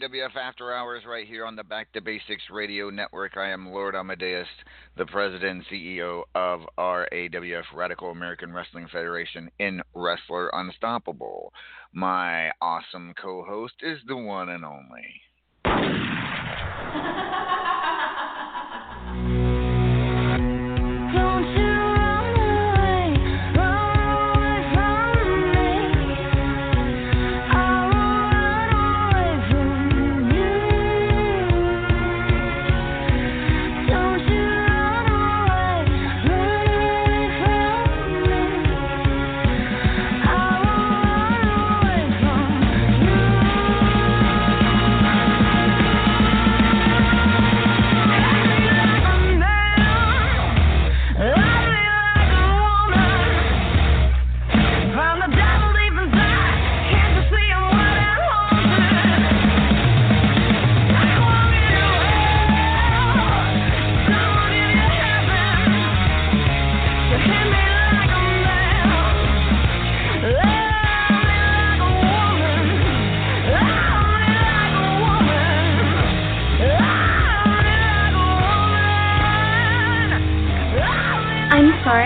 RAWF After Hours right here on the Back to Basics Radio Network. I am Lord Amadeus, the president and CEO of RAWF, Radical American Wrestling Federation, in Wrestler Unstoppable. My awesome co host is the one and only.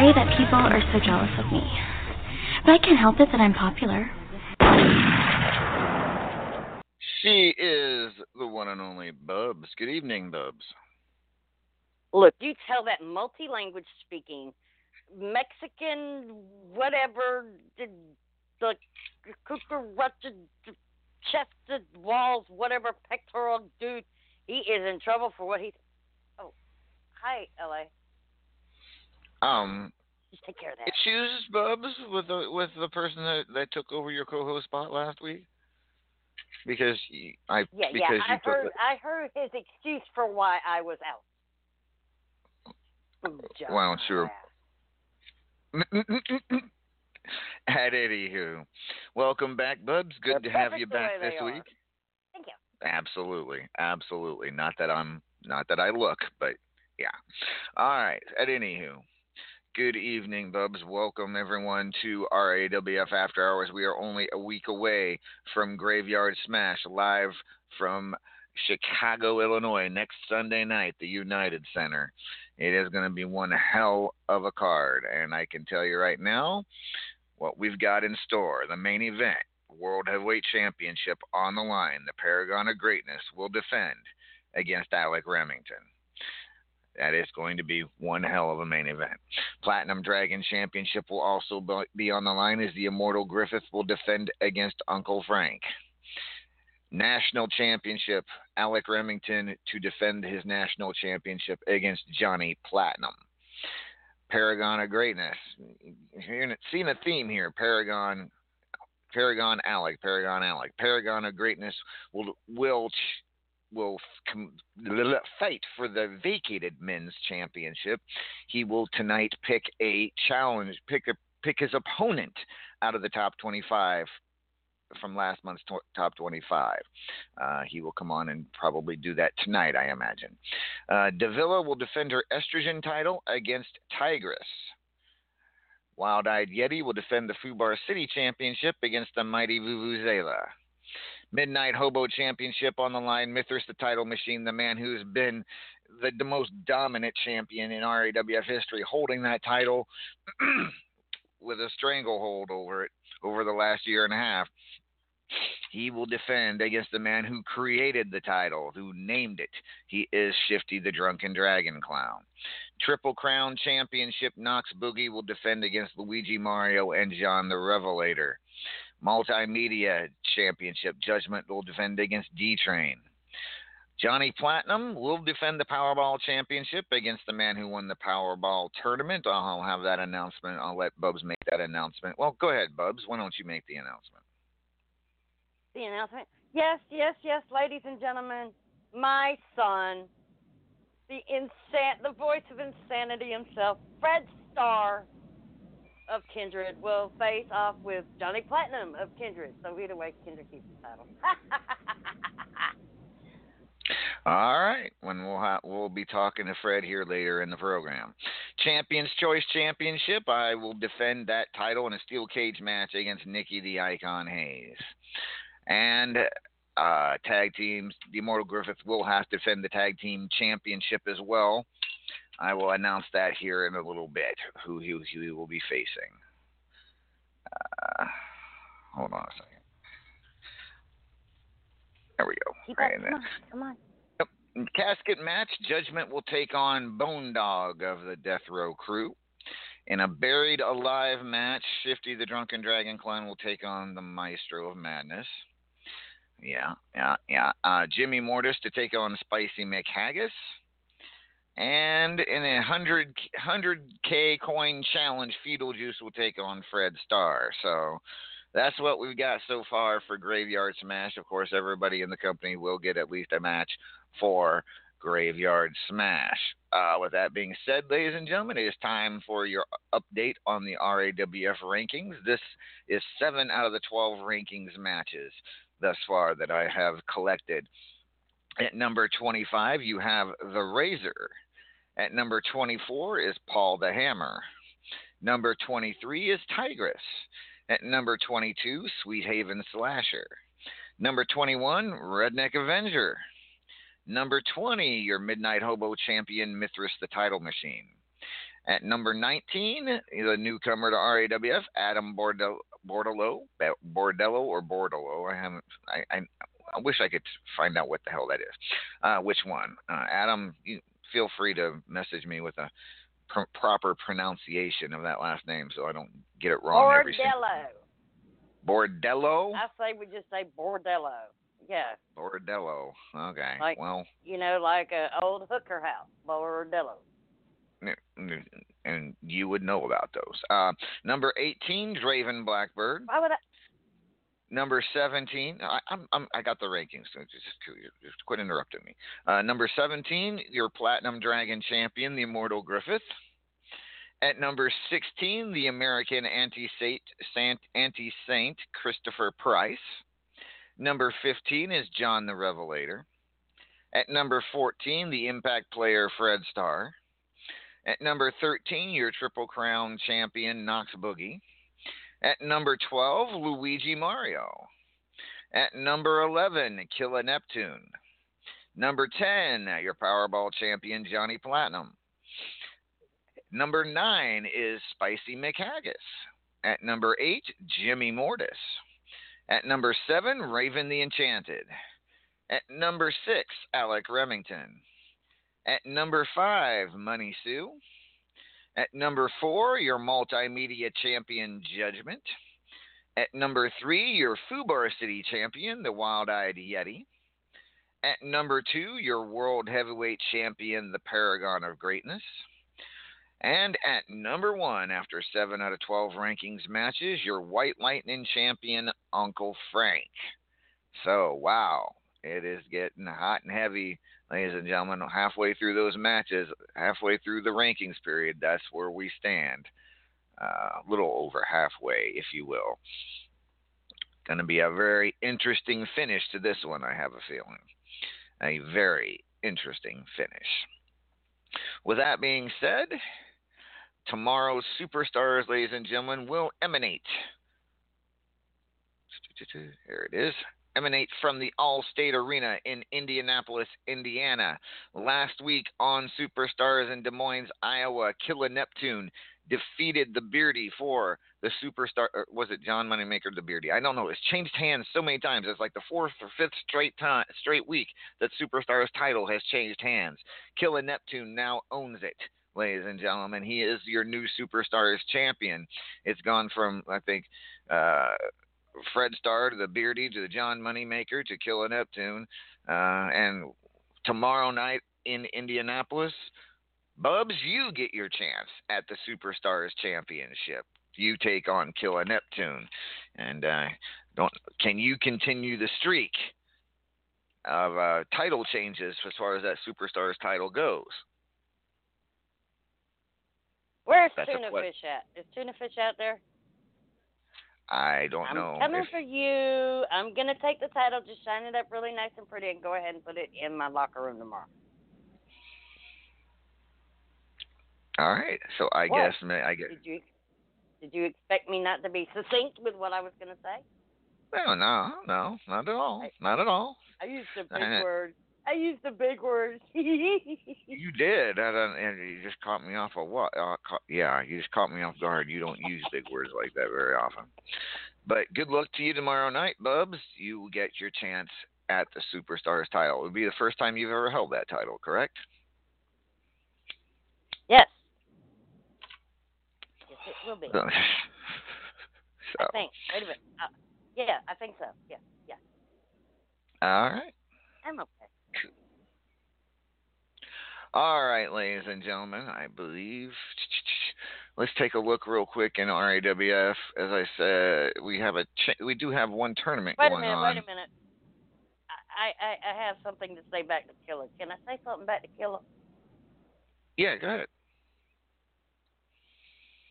sorry that people are so jealous of me. But I can't help it that I'm popular. She is the one and only Bubs. Good evening, Bubs. Look, you tell that multi language speaking, Mexican, whatever, the, the cucaracha, chested walls, whatever pectoral dude, he is in trouble for what he. Oh, hi, LA. Um, Just take care of that. issues, Bubs, with the with the person that, that took over your co-host spot last week? Because y- I Yeah, because yeah. you I heard. it- I heard his excuse for why I was out. Well, sure. At anywho, welcome back, Bubs. Good They're to have you back this are. week. Thank you. Absolutely, absolutely. Not that I'm, not that I look, but yeah. All right. At anywho, good evening, Bubs. Welcome everyone to RAWF After Hours. We are only a week away from Graveyard Smash live from Chicago, Illinois, next Sunday night, the United Center. It is going to be one hell of a card, and I can tell you right now what we've got in store. The main event, World Heavyweight Championship on the line. The Paragon of Greatness will defend against Alec Remington. That is going to be one hell of a main event. Platinum Dragon Championship will also be on the line as the Immortal Griffith will defend against Uncle Frank. National Championship, Alec Remington to defend his national championship against Johnny Platinum. Paragon of Greatness. You're seeing a theme here. Paragon, Paragon Alec, Paragon Alec. Paragon of Greatness will will will com- fight for the vacated men's championship. He will tonight pick a challenge, pick a pick his opponent out of the top 25 from last month's to- top 25. Uh, he will come on and probably do that tonight, I imagine. Uh, Davila will defend her estrogen title against Tigress. Wild Eyed Yeti will defend the Fubar City Championship against the mighty Vuvuzela. Midnight Hobo Championship on the line. Mithras, the title machine, the man who's been the, the most dominant champion in RAWF history, holding that title with a stranglehold over it over the last year and a half. He will defend against the man who created the title, who named it. He is Shifty the Drunken Dragon Clown. Triple Crown Championship Knox Boogie will defend against Luigi Mario and John the Revelator. Multimedia Championship Judgment will defend against D Train. Johnny Platinum will defend the Powerball Championship against the man who won the Powerball tournament. I'll have that announcement. I'll let Bubs make that announcement. Well, go ahead, Bubs. Why don't you make the announcement? the announcement. Yes, yes, yes, ladies and gentlemen, my son, the insan- the voice of insanity himself, Fred Starr of Kindred, will face off with Johnny Platinum of Kindred. So either way, Kindred keeps the title. All right. When we'll ha- we'll be talking to Fred here later in the program. Champions Choice Championship. I will defend that title in a steel cage match against Nikki the Icon Hayes. And uh, tag teams, the Immortal Griffith will have to defend the tag team championship as well. I will announce that here in a little bit. Who he, who he will be facing. Uh, hold on a second. There we go. Keep Right up, come on, come on. Yep. Casket match, Judgment will take on Bone Dog of the Death Row Crew. In a buried alive match, Shifty the Drunken Dragon Clown will take on the Maestro of Madness. Yeah, yeah, yeah. Uh, Jimmy Mortis to take on Spicy McHaggis. And in a 100, 100K coin challenge, Fetal Juice will take on Fred Starr. So that's what we've got so far for Graveyard Smash. Of course, everybody in the company will get at least a match for Graveyard Smash. Uh, with that being said, ladies and gentlemen, it is time for your update on the RAWF rankings. This is seven out of the 12 rankings matches thus far that I have collected. At number 25, you have The Razor. At number 24 is Paul the Hammer. Number 23 is Tigress. At number 22, Sweet Haven Slasher. Number 21, Redneck Avenger. Number 20, your Midnight Hobo champion, Mithras the Title Machine. At number 19, the newcomer to RAWF, Adam Bordello, Bordello, or Bordello. I haven't. I, I I wish I could find out what the hell that is. Uh, which one? Uh, Adam, you feel free to message me with a pr- proper pronunciation of that last name so I don't get it wrong every single Bordello. Bordello? I say we just say bordello. Yeah, Bordello. Okay. Like- well, you know, like a old hooker house, bordello. and you would know about those. Uh, number 18, Draven Blackbird. Why would I? Number 17, I, I'm, I'm, I got the rankings, so just, just quit interrupting me. Uh, number 17, your Platinum Dragon champion, the Immortal Griffith. At number 16, the American Sant, anti-saint Christopher Price. Number 15 is John the Revelator. At number 14, the Impact player Fred Starr. At number 13, your Triple Crown champion Knox Boogie. At number 12, Luigi Mario. At number 11, Killa Neptune. Number 10, your Powerball champion Johnny Platinum. Number 9 is Spicy McHaggis. At number 8, Jimmy Mortis. At number 7, Raven the Enchanted. At number 6, Alec Remington. At number 5, Money Sue. At number 4, your multimedia champion Judgment. At number 3, your Fubar City champion, the Wild Eyed Yeti. At number 2, your world heavyweight champion, the Paragon of Greatness. And at number 1, after 7 out of 12 rankings matches, your White Lightning champion, Uncle Frank. So, wow, it is getting hot and heavy, ladies and gentlemen. Halfway through those matches, halfway through the rankings period, that's where we stand. Uh, a little over halfway, if you will. Going to be a very interesting finish to this one, I have a feeling. A very interesting finish. With that being said, tomorrow's superstars, ladies and gentlemen, will emanate. Here it is. Emanate from the All State Arena in Indianapolis, Indiana. Last week on Superstars in Des Moines, Iowa, Killa Neptune defeated the Beardy for the Superstar. Or was it John Moneymaker the Beardy? I don't know. It's changed hands so many times. It's like the fourth or fifth straight time, straight week that Superstars title has changed hands. Killa Neptune now owns it ladies and gentlemen. He is your new Superstars champion. It's gone from, I think, uh, Fred Starr to the Beardy to the John Moneymaker to Killa Neptune. Uh, and tomorrow night in Indianapolis, Bubs, you get your chance at the Superstars Championship. You take on Killa Neptune. And uh, don't can you continue the streak of uh, title changes as far as that Superstars title goes? Where's That's Tuna Fish at? Is Tuna Fish out there? I don't I'm know. coming if- for you. I'm gonna take the title, just shine it up really nice and pretty, and go ahead and put it in my locker room tomorrow. All right. So I What? guess may I guess Did you did you expect me not to be succinct with what I was gonna say? no, no, no, not at all, not at all. I used a big Uh, word. I used the big word. You did, I don't, and you just caught me off of what? Uh, caught, yeah, you just caught me off guard. You don't use big words like that very often. But good luck to you tomorrow night, Bubs. You will get your chance at the Superstars title. It would be the first time you've ever held that title, correct? yes. Yes, it will be. so, I think. Wait a minute. Uh, yeah, I think so. Yeah, yeah. all right. I'm okay. All right, ladies and gentlemen, I believe. Let's take a look real quick in RAWF. As I said, we have a ch- we do have one tournament Wait a going minute. on. Wait a minute. I, I I have something to say back to Killa. Can I say something back to Killa? Yeah, go ahead.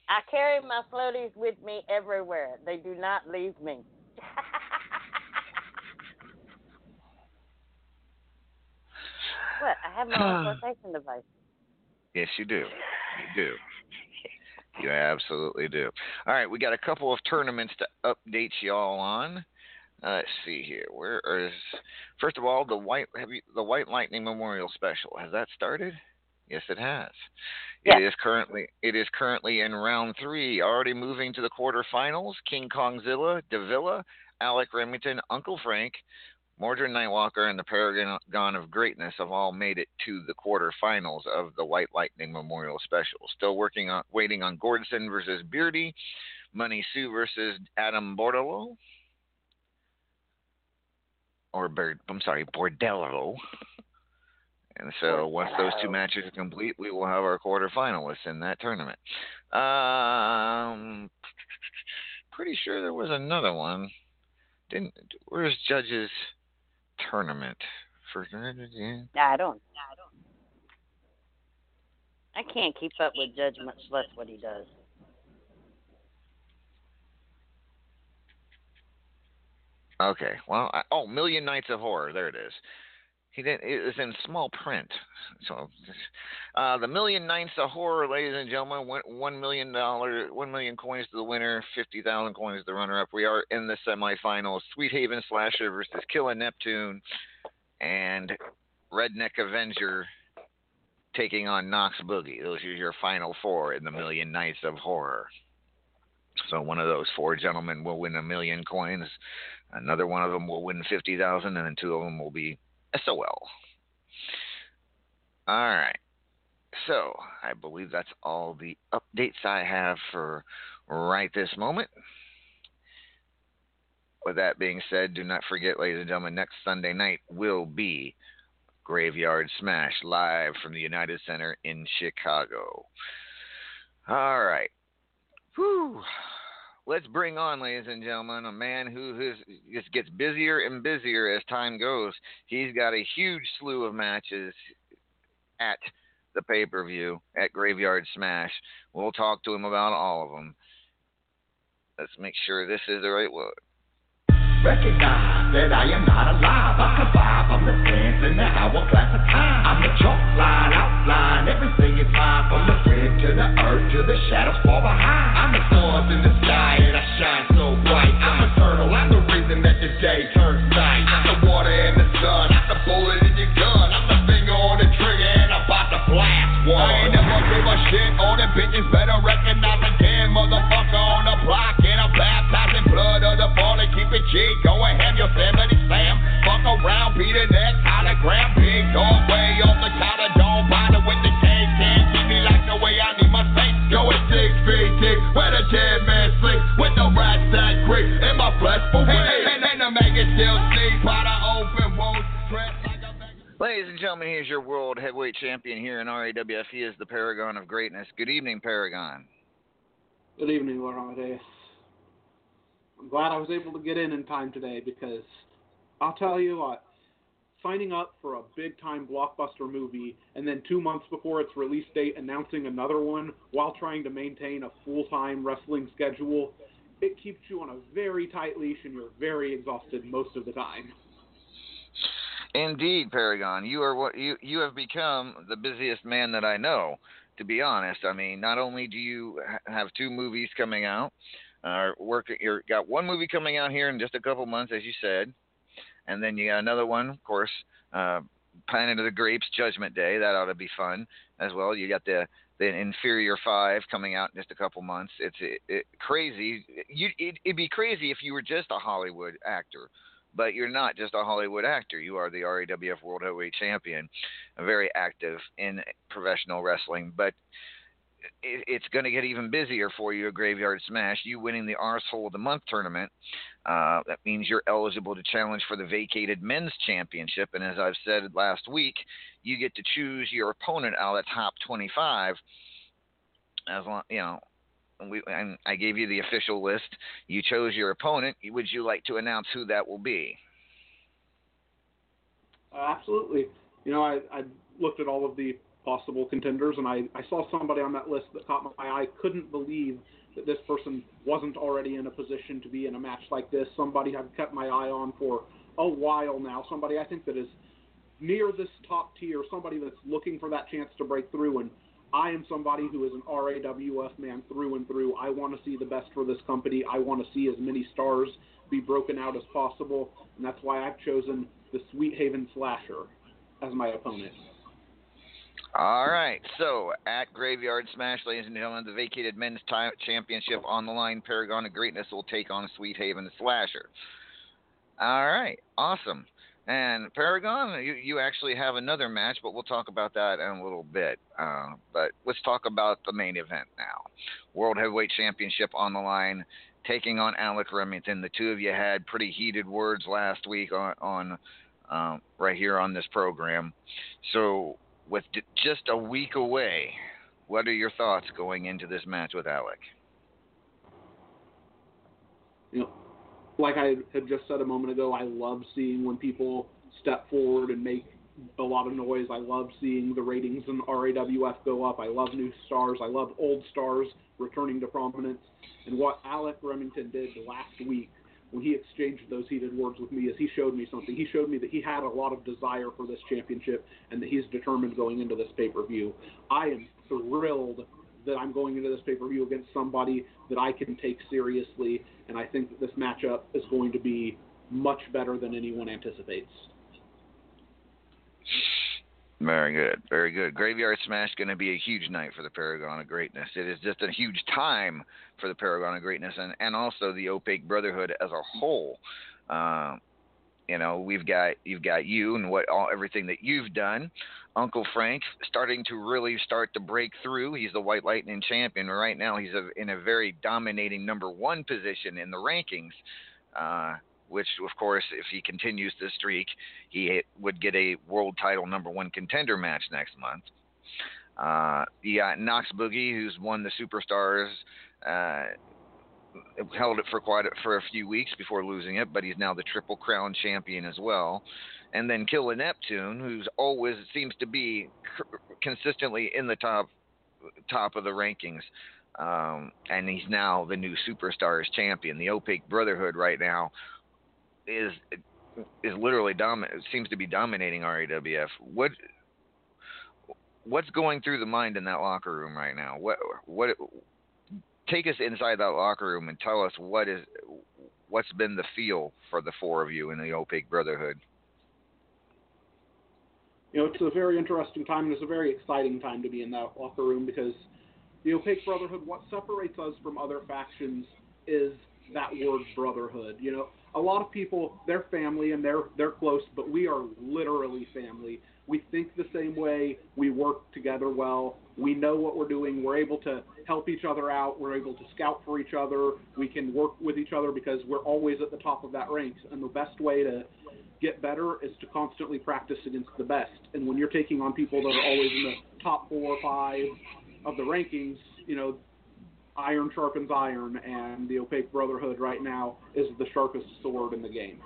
I carry my floaties with me everywhere. They do not leave me. What? I have my own flotation device. Yes, you do. You do. You absolutely do. All right, we got a couple of tournaments to update you all on. Uh, let's see here. Where is first of all the white have you, the White Lightning Memorial Special? Has that started Yes, it has. Yes. It is currently it is currently in round three, already moving to the quarterfinals. King Kongzilla, Davila, Alec Remington, Uncle Frank, Mordred Nightwalker, and the Paragon of Greatness have all made it to the quarterfinals of the White Lightning Memorial Special. Still working on waiting on Gordon versus Beardy, Money Sue versus Adam Bordello. Or Berd, I'm sorry, Bordello. And so once those two matches are complete, we will have our quarterfinalists in that tournament. Um, pretty sure there was another one. Didn't where's Judge's tournament for? I don't. I don't. I can't keep up with Judge, much less what he does. Okay, well, I, oh, Million Nights of Horror. There it is. He did. It was in small print. So, uh, the Million Nights of Horror, ladies and gentlemen, went one million dollar, one million coins to the winner, fifty thousand coins to the runner-up. We are in the semifinals. Sweet Haven Slasher versus Killa Neptune, and Redneck Avenger taking on Knox Boogie. Those are your final four in the Million Nights of Horror. So one of those four gentlemen will win a million coins. Another one of them will win fifty thousand, and then two of them will be SOL. All right. So I believe that's all the updates I have for right this moment. With that being said, do not forget, ladies and gentlemen, next Sunday night will be Graveyard Smash live from the United Center in Chicago. All right. Whew. Let's bring on, ladies and gentlemen, a man who just gets busier and busier as time goes. He's got a huge slew of matches at the pay per view at Graveyard Smash. We'll talk to him about all of them. Let's make sure this is the right one. Recognize that I am not alive. I survive. I'm the in the hourglass of time. I'm the chalk line, outline. Everything is. From the to the earth to the shadows far behind. I'm the stars in the bullet in your gun. I'm the finger on the trigger and I'm about to blast one. I ain't never give a shit. All the bitches better recognize again. Motherfucker on the block and I'm baptizing blood of the fallen. Keep it G. Go and have your family slam. Fuck around, be the next hologram. Ladies and gentlemen, here's your world heavyweight champion here in RAWF. He is the Paragon of Greatness. Good evening, Paragon. Good evening, Amadeus. I'm glad I was able to get in in time today because I'll tell you what, signing up for a big time blockbuster movie and then two months before its release date announcing another one while trying to maintain a full time wrestling schedule, it keeps you on a very tight leash and you're very exhausted most of the time. Indeed, Paragon, you are what you you have become the busiest man that I know. To be honest, I mean, not only do you have two movies coming out, uh, work you got one movie coming out here in just a couple months, as you said, and then you got another one, of course, uh, Planet of the Grapes, Judgment Day. That ought to be fun as well. You got the the Inferior Five coming out in just a couple months. It's it, it, crazy. You it, it'd be crazy if you were just a Hollywood actor but you're not just a Hollywood actor. You are the RAWF World Heavyweight Champion, very active in professional wrestling. But it, it's going to get even busier for you Graveyard Smash. You winning the Arsehole of the Month tournament. Uh, that means you're eligible to challenge for the vacated men's championship. And as I've said last week, you get to choose your opponent out of the top 25. As long, you know, we and I gave you the official list. You chose your opponent. Would you like to announce who that will be? Uh, absolutely. You know, I, I looked at all of the possible contenders, and I, I saw somebody on that list that caught my eye. I Couldn't believe that this person wasn't already in a position to be in a match like this. Somebody I've kept my eye on for a while now. Somebody I think that is near this top tier. Somebody that's looking for that chance to break through. And I am somebody who is an RAWF man through and through. I want to see the best for this company. I want to see as many stars be broken out as possible, and that's why I've chosen the Sweet Haven Slasher as my opponent. All right. So at Graveyard Smash, ladies and gentlemen, the vacated men's championship on the line. Paragon of Greatness will take on Sweet Haven Slasher. All right. Awesome. And Paragon, you, you actually have another match, but we'll talk about that in a little bit. Uh, but let's talk about the main event now. World Heavyweight Championship on the line, taking on Alec Remington. The two of you had pretty heated words last week on, on um, right here on this program. So with d- just a week away, what are your thoughts going into this match with Alec? you know, like I had just said a moment ago, I love seeing when people step forward and make a lot of noise. I love seeing the ratings in RAWF go up. I love new stars. I love old stars returning to prominence. And what Alec Remington did last week when he exchanged those heated words with me is he showed me something. He showed me that he had a lot of desire for this championship and that he's determined going into this pay per view. I am thrilled that I'm going into this pay per view against somebody that I can take seriously, and I think that this matchup is going to be much better than anyone anticipates. Very good, very good. Graveyard Smash going to be a huge night for the Paragon of Greatness. It is just a huge time for the Paragon of Greatness and, and also the Opaque Brotherhood as a whole. Uh, you know, we've got you've got you and what all everything that you've done. Uncle Frank starting to really start to break through. He's the White Lightning champion right now. He's a, in a very dominating number one position in the rankings. Uh, which of course, if he continues this streak, he would get a world title number one contender match next month. Uh, you got Knox Boogie, who's won the Superstars, uh, held it for quite a, for a few weeks before losing it, but he's now the Triple Crown champion as well. And then Killa Neptune, who's always seems to be consistently in the top top of the rankings. Um, and he's now the new Superstars champion. The Opaque Brotherhood right now is is literally dominant. Seems to be dominating RAWF. What what's going through the mind in that locker room right now? What what take us inside that locker room and tell us what is what's been the feel for the four of you in the Opaque Brotherhood. You know, it's a very interesting time and it's a very exciting time to be in that locker room because the Opaque Brotherhood, what separates us from other factions is that word brotherhood. You know, a lot of people, they're family and they're they're close, but we are literally family. We think the same way. We work together well. We know what we're doing. We're able to help each other out. We're able to scout for each other. We can work with each other because we're always at the top of that ranks. And the best way to get better is to constantly practice against the best. And when you're taking on people that are always in the top four or five of the rankings, you know, iron sharpens iron, and the Opaque Brotherhood right now is the sharpest sword in the game.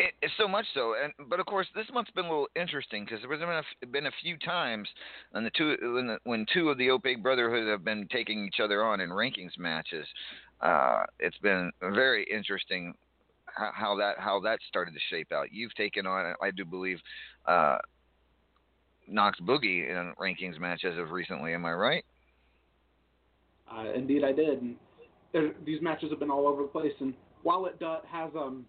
It, it's so much so, and but of course this month's been a little interesting because there's been a, been a few times when the two when, the, when two of the Opaque Brotherhood have been taking each other on in rankings matches. Uh, it's been very interesting how, how that how that started to shape out. You've taken on, I do believe, uh, Knox Boogie in rankings match as of recently. Am I right? Uh, indeed, I did. There, these matches have been all over the place, and while it has um,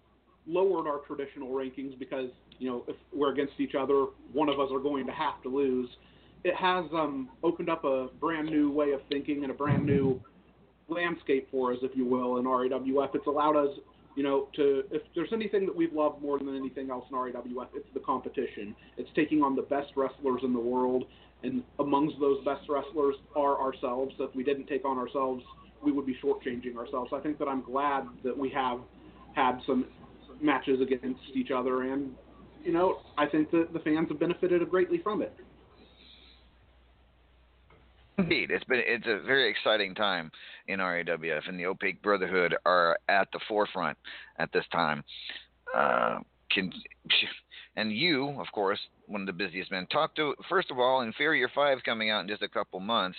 lowered our traditional rankings because you know if we're against each other, one of us are going to have to lose. It has um, opened up a brand new way of thinking and a brand new landscape for us, if you will, in RAWF. It's allowed us, you know, to if there's anything that we've loved more than anything else in RAWF, it's the competition. It's taking on the best wrestlers in the world, and amongst those best wrestlers are ourselves. So if we didn't take on ourselves, we would be shortchanging ourselves. I think that I'm glad that we have had some matches against each other, and you know, I think that the fans have benefited greatly from it. Indeed, it's been it's a very exciting time in RAWF, and the Opaque Brotherhood are at the forefront at this time. Uh, can, and you, of course, one of the busiest men. Talk to first of all, Inferior Five coming out in just a couple months.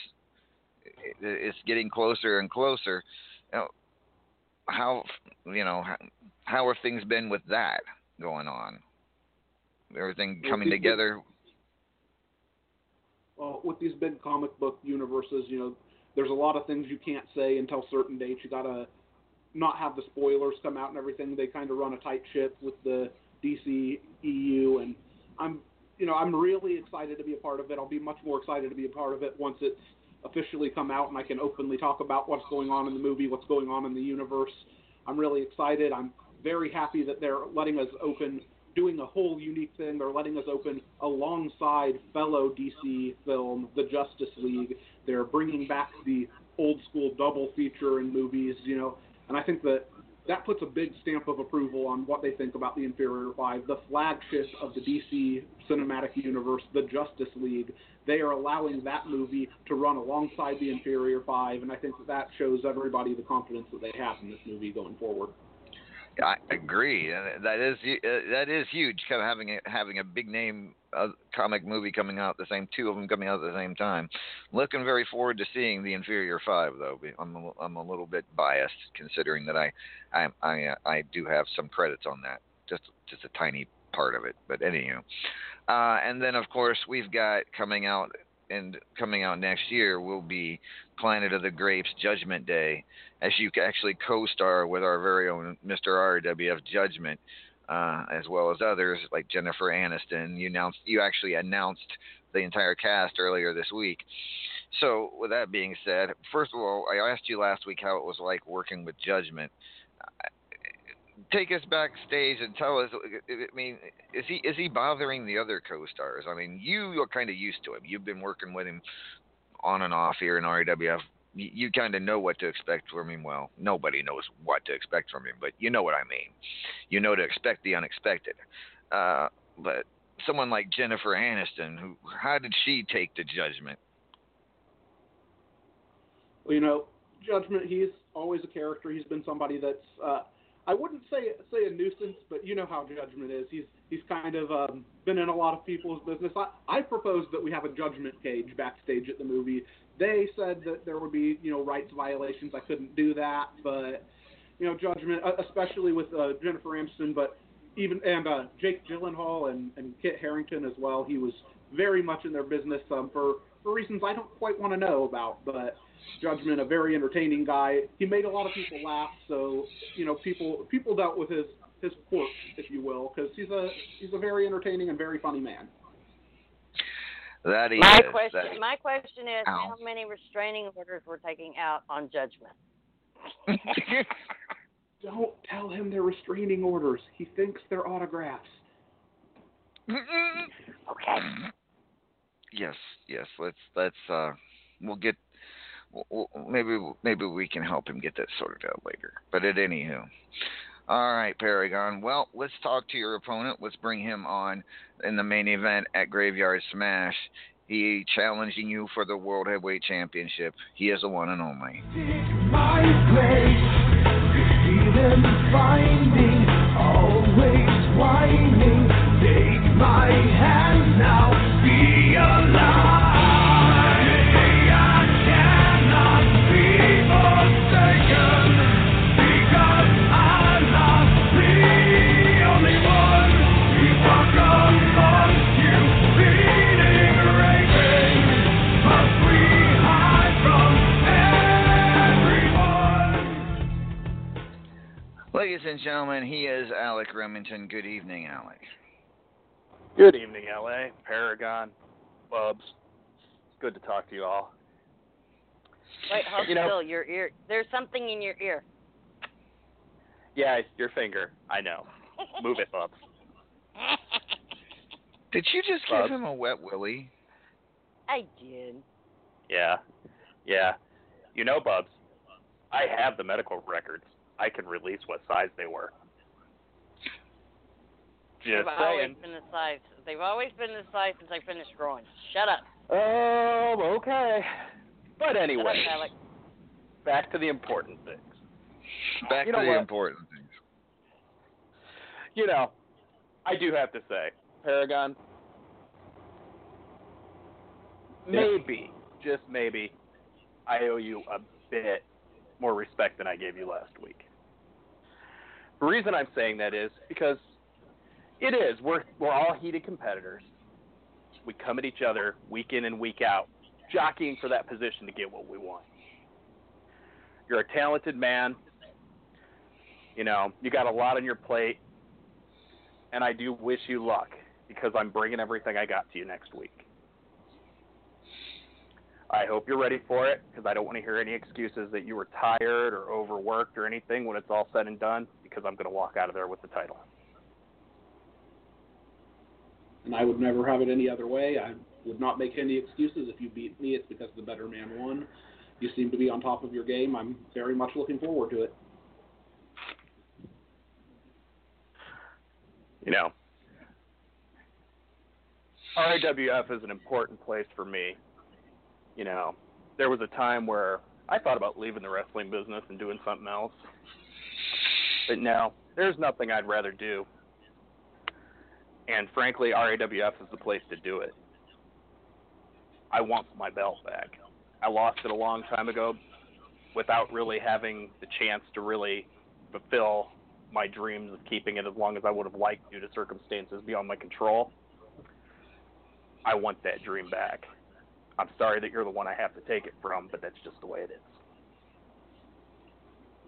It's getting closer and closer. Know, how you know how, have things been with that going on? Everything coming people- together. well, with these big comic book universes, you know, there's a lot of things you can't say until certain dates. You gotta not have the spoilers come out and everything. They kind of run a tight ship with the DC EU, and I'm you know, I'm really excited to be a part of it. I'll be much more excited to be a part of it once it's officially come out and I can openly talk about what's going on in the movie, what's going on in the universe. I'm really excited. I'm very happy that they're letting us open, doing a whole unique thing. They're letting us open alongside fellow DC film, The Justice League. They're bringing back the old school double feature in movies, you know, and I think that that puts a big stamp of approval on what they think about the Inferior Five, the flagship of the DC cinematic universe, the Justice League. They are allowing that movie to run alongside the Inferior Five, and I think that that shows everybody the confidence that they have in this movie going forward. I agree. That is uh, that is huge. Kind of having a, having a big name uh, comic movie coming out the same two of them coming out at the same time. Looking very forward to seeing the Inferior Five, though. I'm a, I'm a little bit biased considering that I I I, uh, I do have some credits on that, just just a tiny part of it. But anyhow, uh, and then of course we've got coming out and coming out next year will be Planet of the Grapes Judgment Day, as you actually co-star with our very own Mr. RWF Judgment, uh, as well as others like Jennifer Aniston. You announced you actually announced the entire cast earlier this week. So with that being said, first of all, I asked you last week how it was like working with Judgment. Take us backstage and tell us. I mean, is he is he bothering the other co-stars? I mean, you are kind of used to him. You've been working with him on and off here in. You, you kind of know what to expect from him. Well, nobody knows what to expect from him, but you know what I mean. You know to expect the unexpected. Uh, but someone like Jennifer Aniston, who how did she take the judgment? Well, you know, Judgment, he's always a character. He's been somebody that's uh, I wouldn't say say a nuisance, but you know how Judgment is. He's he's kind of um, been in a lot of people's business. I, I proposed that we have a Judgment cage backstage at the movie. They said that there would be you know rights violations. I couldn't do that, but you know Judgment, uh, especially with uh, Jennifer Aniston, but even and uh, Jake Gyllenhaal and and Kit Harington as well. He was very much in their business um, for for reasons I don't quite want to know about, but. Judgment, a very entertaining guy. He made a lot of people laugh, so you know people people dealt with his his quirks, if you will, because he's a he's a very entertaining and very funny man. That he My is. question, That- my question is, Ow. how many restraining orders we're taking out on Judgment? Don't tell him they're restraining orders. He thinks they're autographs. Okay. yes, yes. Let's let's uh, we'll get. Maybe maybe we can help him get that sorted out later. But at anywho, all right, Paragon. Well, let's talk to your opponent. Let's bring him on in the main event at Graveyard Smash. He challenging you for the World Heavyweight Championship. He is the one and only. Take my hand now, be alive. Ladies and gentlemen, he is Alec Remington. Good evening, Alec. Good evening, LA, Paragon, Bubs. Good to talk to you all. Wait, hold You know- still. Your ear. There's something in your ear. Yeah, your finger. I know. Move it, Bubs. Did you just give him a wet willy? I did. Yeah, yeah. You know, Bubs, I have the medical records. I can release what size they were. Just They've always been the size. They've always been this size since I finished growing. Shut up. Oh, okay. But Shut up, anyway, back to the important things. Back You to the what? important things. You know, I do have to say, Paragon, maybe, just maybe, I owe you a bit more respect than I gave you last week. The reason I'm saying that is because it is. We're we're all heated competitors. We come at each other week in and week out, jockeying for that position to get what we want. You're a talented man. You know, you got a lot on your plate, and I do wish you luck because I'm bringing everything I got to you next week. I hope you're ready for it because I don't want to hear any excuses that you were tired or overworked or anything when it's all said and done because I'm going to walk out of there with the title. And I would never have it any other way. I would not make any excuses. If you beat me, it's because the better man won. You seem to be on top of your game. I'm very much looking forward to it. You know, RAWF is an important place for me. You know, there was a time where I thought about leaving the wrestling business and doing something else. But now, there's nothing I'd rather do. And frankly, RAWF is the place to do it. I want my belt back. I lost it a long time ago without really having the chance to really fulfill my dreams of keeping it as long as I would have liked due to circumstances beyond my control. I want that dream back. I'm sorry that you're the one I have to take it from, but that's just the way it is.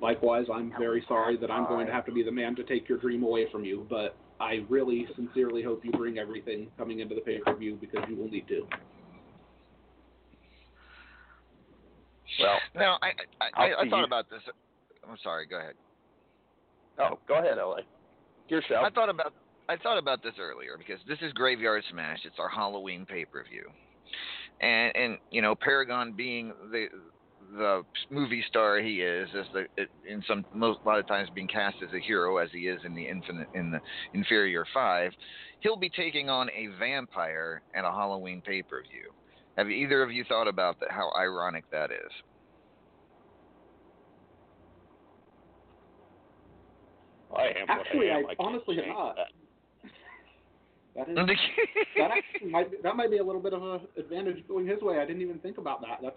Likewise, I'm very sorry that I'm going to have to be the man to take your dream away from you, but I really sincerely hope you bring everything coming into the pay per view because you will need to. Well, Now, I I, I, I'll I see thought you- about this. I'm sorry. Go ahead. Oh, go ahead, LA. Your show. I thought about I thought about this earlier because this is Graveyard Smash. It's our Halloween pay per view, and and you know Paragon being the the movie star he is, as the in some most a lot of times being cast as a hero as he is in the infinite in the inferior five, he'll be taking on a vampire at a Halloween pay per view. Have either of you thought about that? How ironic that is. I am Actually, what I am. I can't honestly have not. that. That is that actually might be, that might be a little bit of an advantage going his way. I didn't even think about that. That's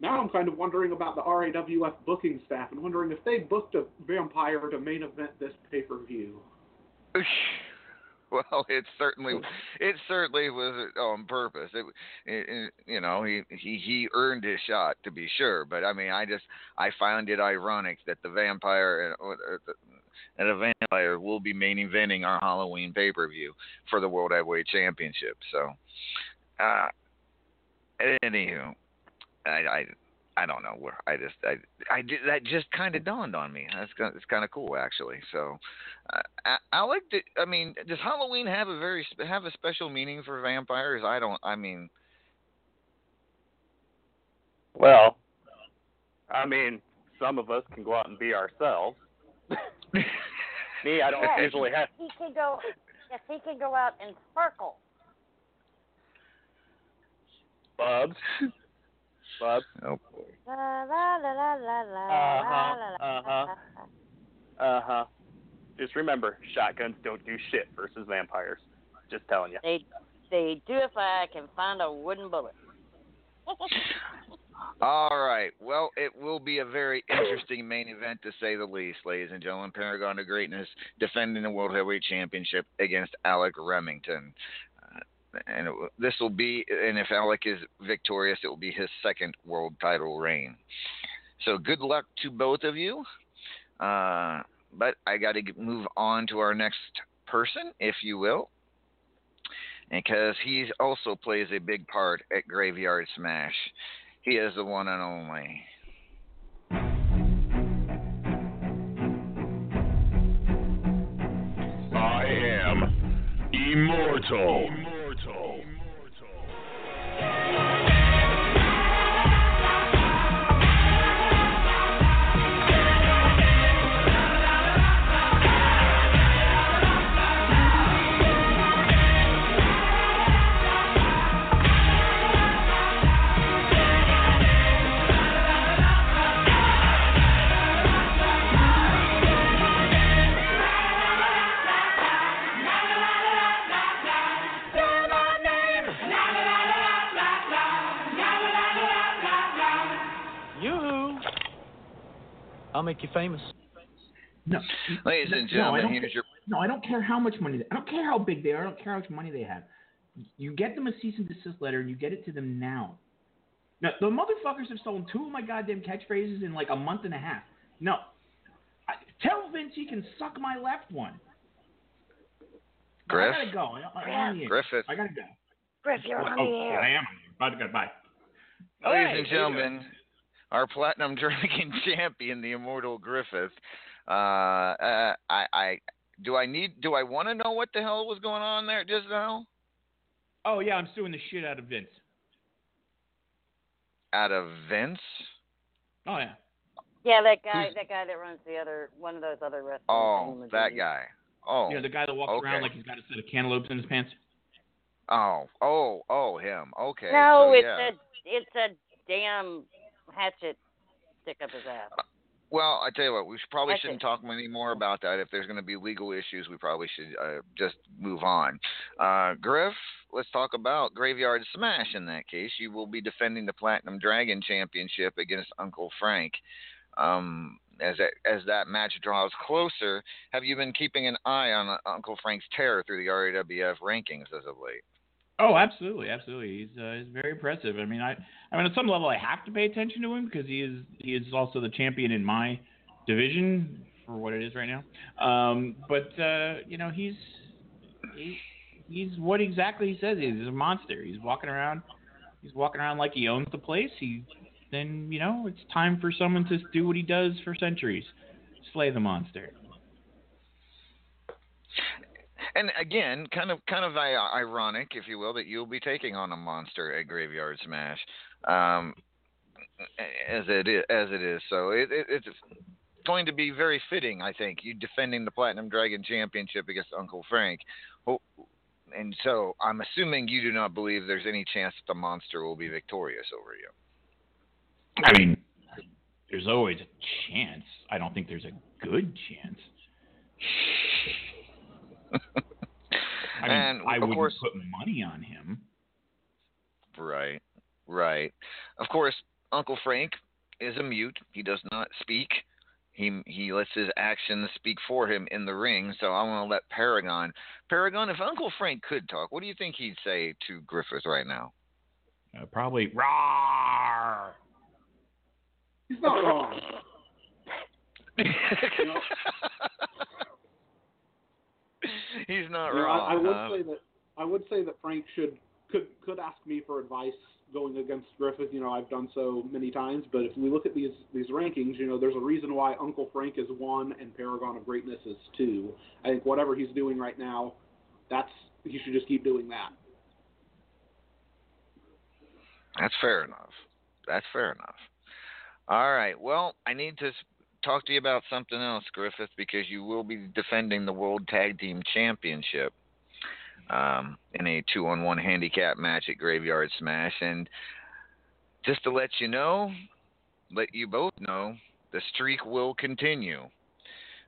now I'm kind of wondering about the RAWF booking staff and wondering if they booked a vampire to main event this pay per view. Well, it certainly, it certainly was uh, on purpose. It, it, it- you know, he he he earned his shot to be sure. But I mean, I just I found it ironic that the vampire uh, uh, and and a vampire will be main eventing our Halloween pay per view for the World Heavyweight Championship. So, uh, anywho, I I I don't know where I just I I did, that just kind of dawned on me. That's kind it's kind of cool actually. So, uh, I, I like to. I mean, does Halloween have a very have a special meaning for vampires? I don't. I mean, Well, I mean, some of us can go out and be ourselves. Me, I don't Yes. usually have. He can go. Yes, he can go out and sparkle. Bubs. Bubs. oh La la la la la la Uh-huh, la la uh-huh. Uh huh. Just remember, shotguns don't do shit versus vampires. Just telling you. They they do if I can find a wooden bullet. All right. Well, it will be a very interesting main event to say the least, ladies and gentlemen. Paragon of Greatness defending the World Heavyweight Championship against Alec Remington. And this will be, and if Alec is victorious, it will be his second world title reign. So good luck to both of you. Uh, but I got to move on to our next person, if you will, because he also plays a big part at Graveyard Smash. He is the one and only. I am immortal. You. I'll make you famous. No, Ladies and gentlemen, don't here's your. No, I don't care how much money. They, I don't care how big they are. I don't care how much money they have. You get them a cease and desist letter, and you get it to them now. Now, the motherfuckers have stolen two of my goddamn catchphrases in like a month and a half. No, I, tell Vince he can suck my left one. Griff? I gotta go. I, I'm on. Griffith. I gotta go. Griff, you're on oh, the air. I am. About to go. Bye. Ladies Hey, and how you gentlemen, our platinum drinking champion, the immortal Griffith. Uh, uh, I, I, do I need? Do I want to know what the hell was going on there just now? Oh yeah, I'm suing the shit out of Vince. Out of Vince? Oh yeah. Yeah, that guy, Who's- that guy that runs the other, one of those other restaurants. Oh, in that Virginia. guy. Oh, You know the guy that walks okay. around like he's got a set of cantaloupes in his pants. oh, oh, oh, him. Okay. No, so, it's yeah. a, it's a damn hatchet stick up his ass. Well, I tell you what, we should, probably That's shouldn't talk any more about that. If there's going to be legal issues, we probably should uh, just move on. Uh, Griff, let's talk about Graveyard Smash. In that case, you will be defending the Platinum Dragon Championship against Uncle Frank. Um, as that, as that match draws closer, have you been keeping an eye on Uncle Frank's terror through the RAWF rankings as of late? Oh, absolutely, absolutely. He's uh, he's very impressive. I mean, I I mean, at some level, I have to pay attention to him because he is he is also the champion in my division for what it is right now. Um, but uh, you know, he's he's he's what exactly he says he is. He's a monster. He's walking around. He's walking around like he owns the place. He then you know it's time for someone to do what he does for centuries, slay the monster. And again, kind of kind of ironic, if you will, that you'll be taking on a monster at Graveyard Smash, um, as it is, as it is. So it, it, it's going to be very fitting, I think, you defending the Platinum Dragon Championship against Uncle Frank. And so I'm assuming you do not believe there's any chance that the monster will be victorious over you. I mean, there's always a chance. I don't think there's a good chance. I mean, and I of wouldn't course, put money on him. Right, right. Of course, Uncle Frank is a mute. He does not speak. He he lets his actions speak for him in the ring. So I want to let Paragon. Paragon, if Uncle Frank could talk, what do you think he'd say to Griffith right now? Uh, probably rawr. He's not wrong. He's not You know, wrong. I, I would huh? say that I would say that Frank should could could ask me for advice going against Griffith. You know, I've done so many times, but if we look at these these rankings, you know, there's a reason why Uncle Frank is one and Paragon of Greatness is two. I think whatever he's doing right now, that's he should just keep doing that. That's fair enough. That's fair enough. All right. Well, I need to talk to you about something else, Griffith, because you will be defending the World Tag Team Championship um, in a two-on-one handicap match at Graveyard Smash. And just to let you know, let you both know, the streak will continue.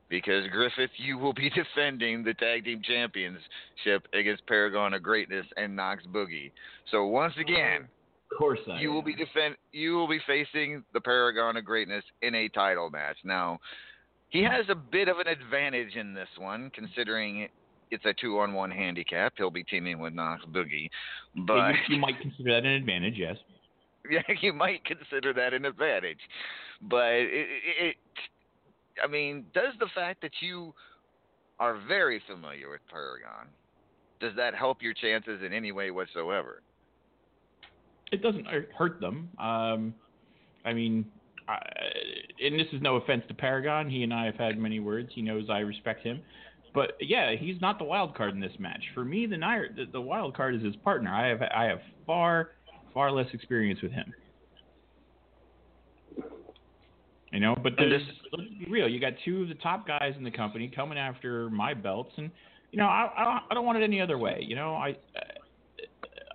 Because Griffith, you will be defending the tag team championship against Paragon of Greatness and Knox Boogie. So once again, Of course I. you will be defend you will be facing the Paragon of Greatness in a title match. Now, he has a bit of an advantage in this one, considering it's a two on one handicap. He'll be teaming with Knox Boogie. But you, you might consider that an advantage, yes. yeah, you might consider that an advantage. But it, it I mean, does the fact that you are very familiar with Paragon, does that help your chances in any way whatsoever? It doesn't hurt- them. Um, I mean, I, and this is no offense to Paragon. He and I have had many words. He knows I respect him. But yeah, he's not the wild card in this match. For me, the, the the wild card is his partner. I have I have far far less experience with him. You know, but this- let's be real. You got two of the top guys in the company coming after my belts, and you know, I I don't, I don't want it any other way. You know, I,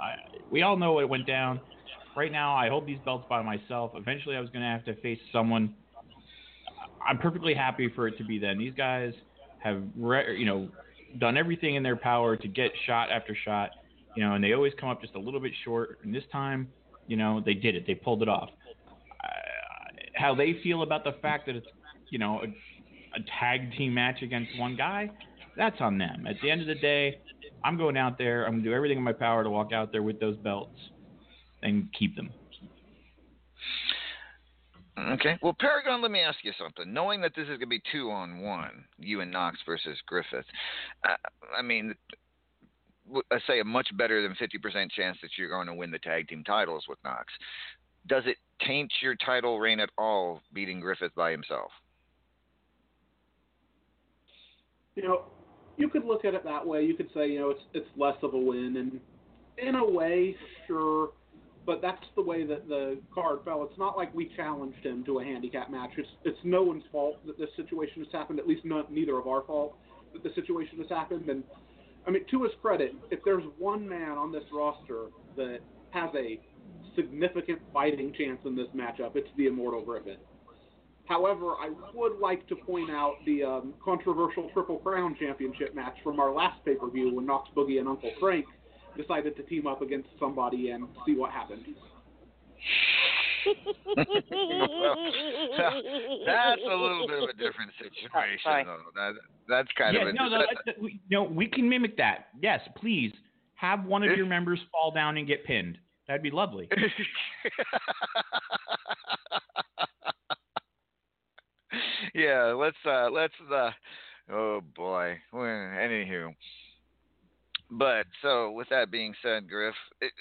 I we all know what went down. Right now, I hold these belts by myself. Eventually, I was going to have to face someone. I'm perfectly happy for it to be them. These guys have, re- you know, done everything in their power to get shot after shot, you know, and they always come up just a little bit short. And this time, you know, they did it. They pulled it off. Uh, how they feel about the fact that it's, you know, a, a tag team match against one guy, that's on them. At the end of the day, I'm going out there. I'm going to do everything in my power to walk out there with those belts and keep them. Okay. Well, Paragon, let me ask you something. Knowing that this is going to be two on one, you and Knox versus Griffith, uh, I mean, let's say a much better than 50% chance that you're going to win the tag team titles with Knox. Does it taint your title reign at all beating Griffith by himself? you know, you could look at it that way. You could say, you know, it's it's less of a win, and in a way, sure, but that's the way that the card fell. It's not like we challenged him to a handicap match. It's it's no one's fault that this situation has happened. At least not neither of our fault that the situation has happened. And I mean, to his credit, if there's one man on this roster that has a significant fighting chance in this matchup, it's the Immortal Griffith. However, I would like to point out the um, controversial Triple Crown Championship match from our last pay per view when Knox Boogie and Uncle Frank decided to team up against somebody and see what happened. That's a little bit of a different situation, Sorry. though. That, that's kind yeah, of a no, no, that- that- we, no, we can mimic that. Yes, please have one of your members fall down and get pinned. That'd be lovely. yeah, let's uh let's uh oh boy. Anywho. But so with that being said, Griff, it,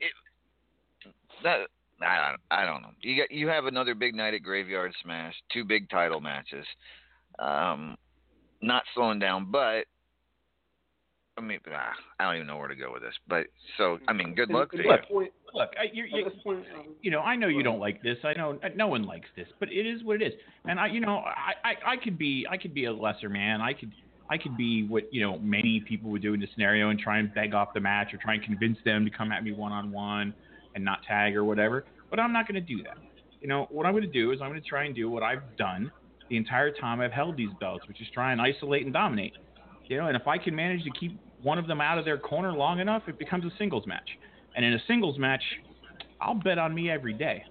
it that I don't, I don't know. You got you have another big night at Graveyard Smash, two big title matches. Um not slowing down, but I mean, ah, I don't even know where to go with this. But so, I mean, good luck to At you. this Look, I, you're, you this point, um, you know, I know you don't like this. I know no one likes this, but it is what it is. And I, you know, I, I, I could be, I could be a lesser man. I could, I could be what you know many people would do in this scenario and try and beg off the match or try and convince them to come at me one on one and not tag or whatever. But I'm not going to do that. You know, what I'm going to do is I'm going to try and do what I've done the entire time I've held these belts, which is try and isolate and dominate. You know, and if I can manage to keep one of them out of their corner long enough, it becomes a singles match. And in a singles match, I'll bet on me every day.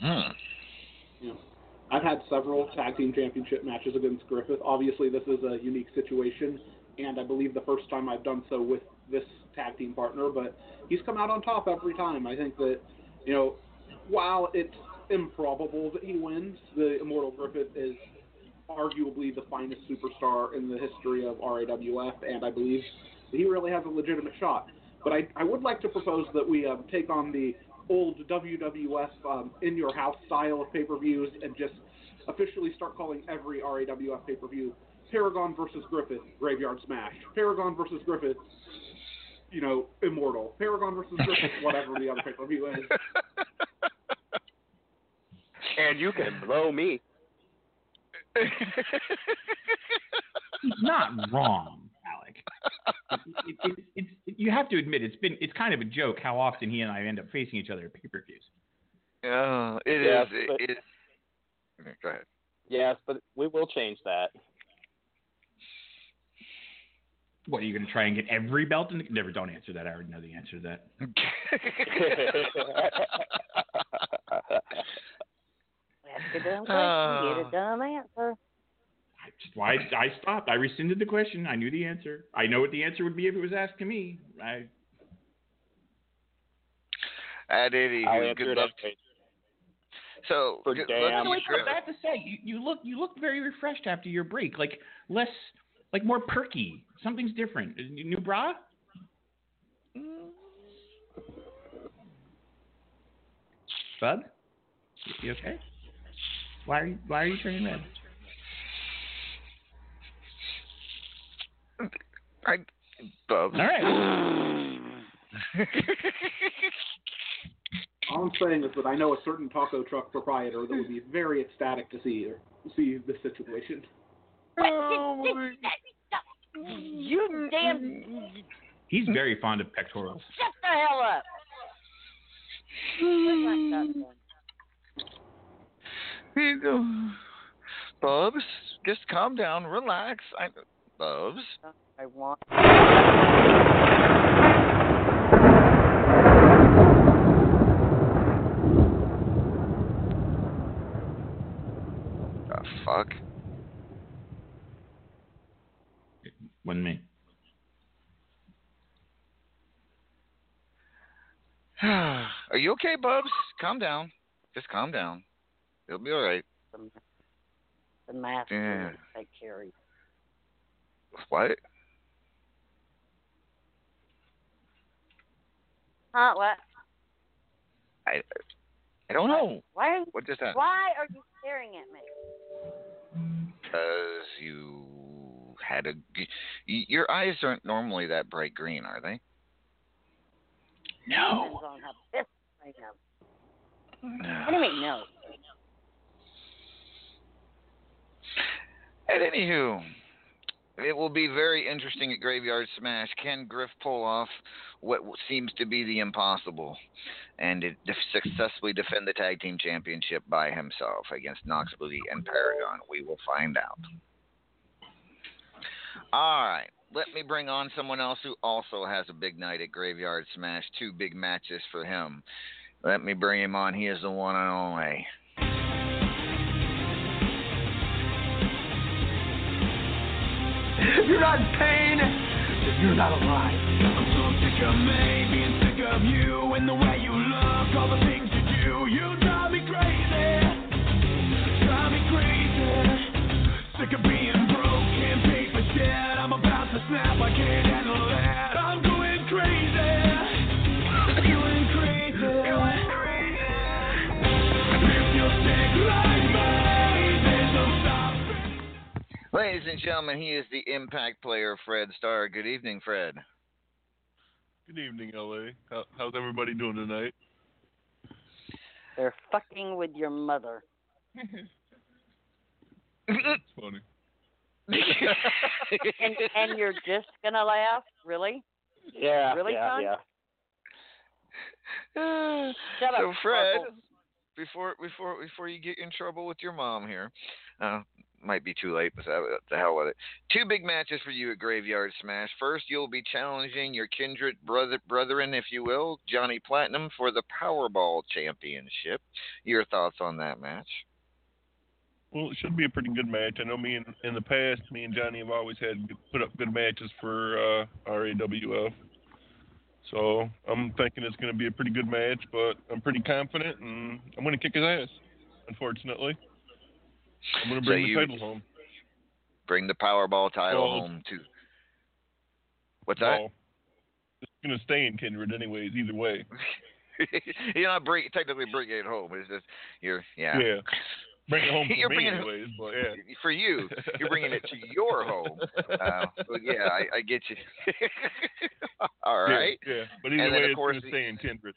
Hmm. you know, I've had several tag team championship matches against Griffith. Obviously, this is a unique situation, and I believe the first time I've done so with this tag team partner. But he's come out on top every time. I think that, you know, while it's improbable that he wins, the Immortal Griffith is arguably the finest superstar in the history of RAWF, and I believe he really has a legitimate shot. But I, I would like to propose that we um, take on the old WWF um, in your house style of pay per views and just officially start calling every RAWF pay per view Paragon versus Griffith Graveyard Smash, Paragon versus Griffith, you know, Immortal, Paragon versus Griffith, whatever the other pay per view is. And you can blow me. He's not wrong, Alec. It, it, it, it, you have to admit it's been it's kind of a joke how often he and I end up facing each other at pay-per-views. Oh, it is. Yes, it- but- it- Go ahead. Yes, but we will change that. What are you going to try and get every belt? In the, never. Don't answer that. I already know the answer to that. Ask a dumb question, get a uh. dumb answer. Just why I stopped. I rescinded the question. I knew the answer. I know what the answer would be if it was asked to me. I At any I'll good luck. anyway. So For good damn luck By to the way, you, I have to say, you, you look you look very refreshed after your break. Like less, like more perky. Something's different. New bra? Mm. Bud, You okay? Why are you Why are you turning red? I, Bubs. All right. All I'm saying is that I know a certain taco truck proprietor that would be very ecstatic to see see this situation. Oh, my- You damn He's very fond of pectorals. shut the hell up. Where's my stuff Here you go. Bubs, just calm down, relax. I, Bubs. then? I want. The fuck? Wasn't me. Are you okay, Bubs? Calm down. Just calm down. It'll be all right. The, the mask yeah. I carry. What? Huh? What? I I don't know. Why? Are, what just happened? Why are you staring at me? Because you had a. Your eyes aren't normally that bright green, are they? No. No. What do no? And anywho, it will be very interesting at Graveyard Smash. Can Griff pull off what seems to be the impossible and successfully defend the tag team championship by himself against Knox Boogie and Paragon? We will find out. All right. Let me bring on someone else who also has a big night at Graveyard Smash. Two big matches for him. Let me bring him on. He is the one and only. If you're not in pain, then you're not alive. I'm so sick of me being sick of you and the way you look, all the things you do. You drive me crazy, drive me crazy. Sick of being broke, can't pay for shit. I'm about to snap, I can't Ladies and gentlemen, he is the impact player, Fred Starr. Good evening, Fred. Good evening, LA. How, how's everybody doing tonight? They're fucking with your mother. It's funny. and and you're just gonna laugh? Really? Yeah. Really, yeah, son? yeah. Shut so, up, Fred, Sparkles. before before before you get in trouble with your mom here, uh, might be too late, but the hell with it. Two big matches for you at Graveyard Smash. First, you'll be challenging your kindred brother brethren, if you will, Johnny Platinum, for the Powerball Championship. Your thoughts on that match? Well, it should be a pretty good match. I know me in, in the past, me and Johnny have always had put up good matches for uh, RAWF. So I'm thinking it's going to be a pretty good match, but I'm pretty confident, and I'm going to kick his ass. Unfortunately, I'm going to So bring you- the title home. Bring the Powerball title Well, home too. What's that? Well, it's going to stay in Kindred anyways. Either way. you're not bring, technically bringing it home. It's just you're yeah. Yeah. Bring it home for You're me it- anyways, but yeah. For you, you're bringing it to your home. Uh, but yeah, I, I get you. All right. Yeah. Yeah, but either And way, of it's course, going to stay in Kindred.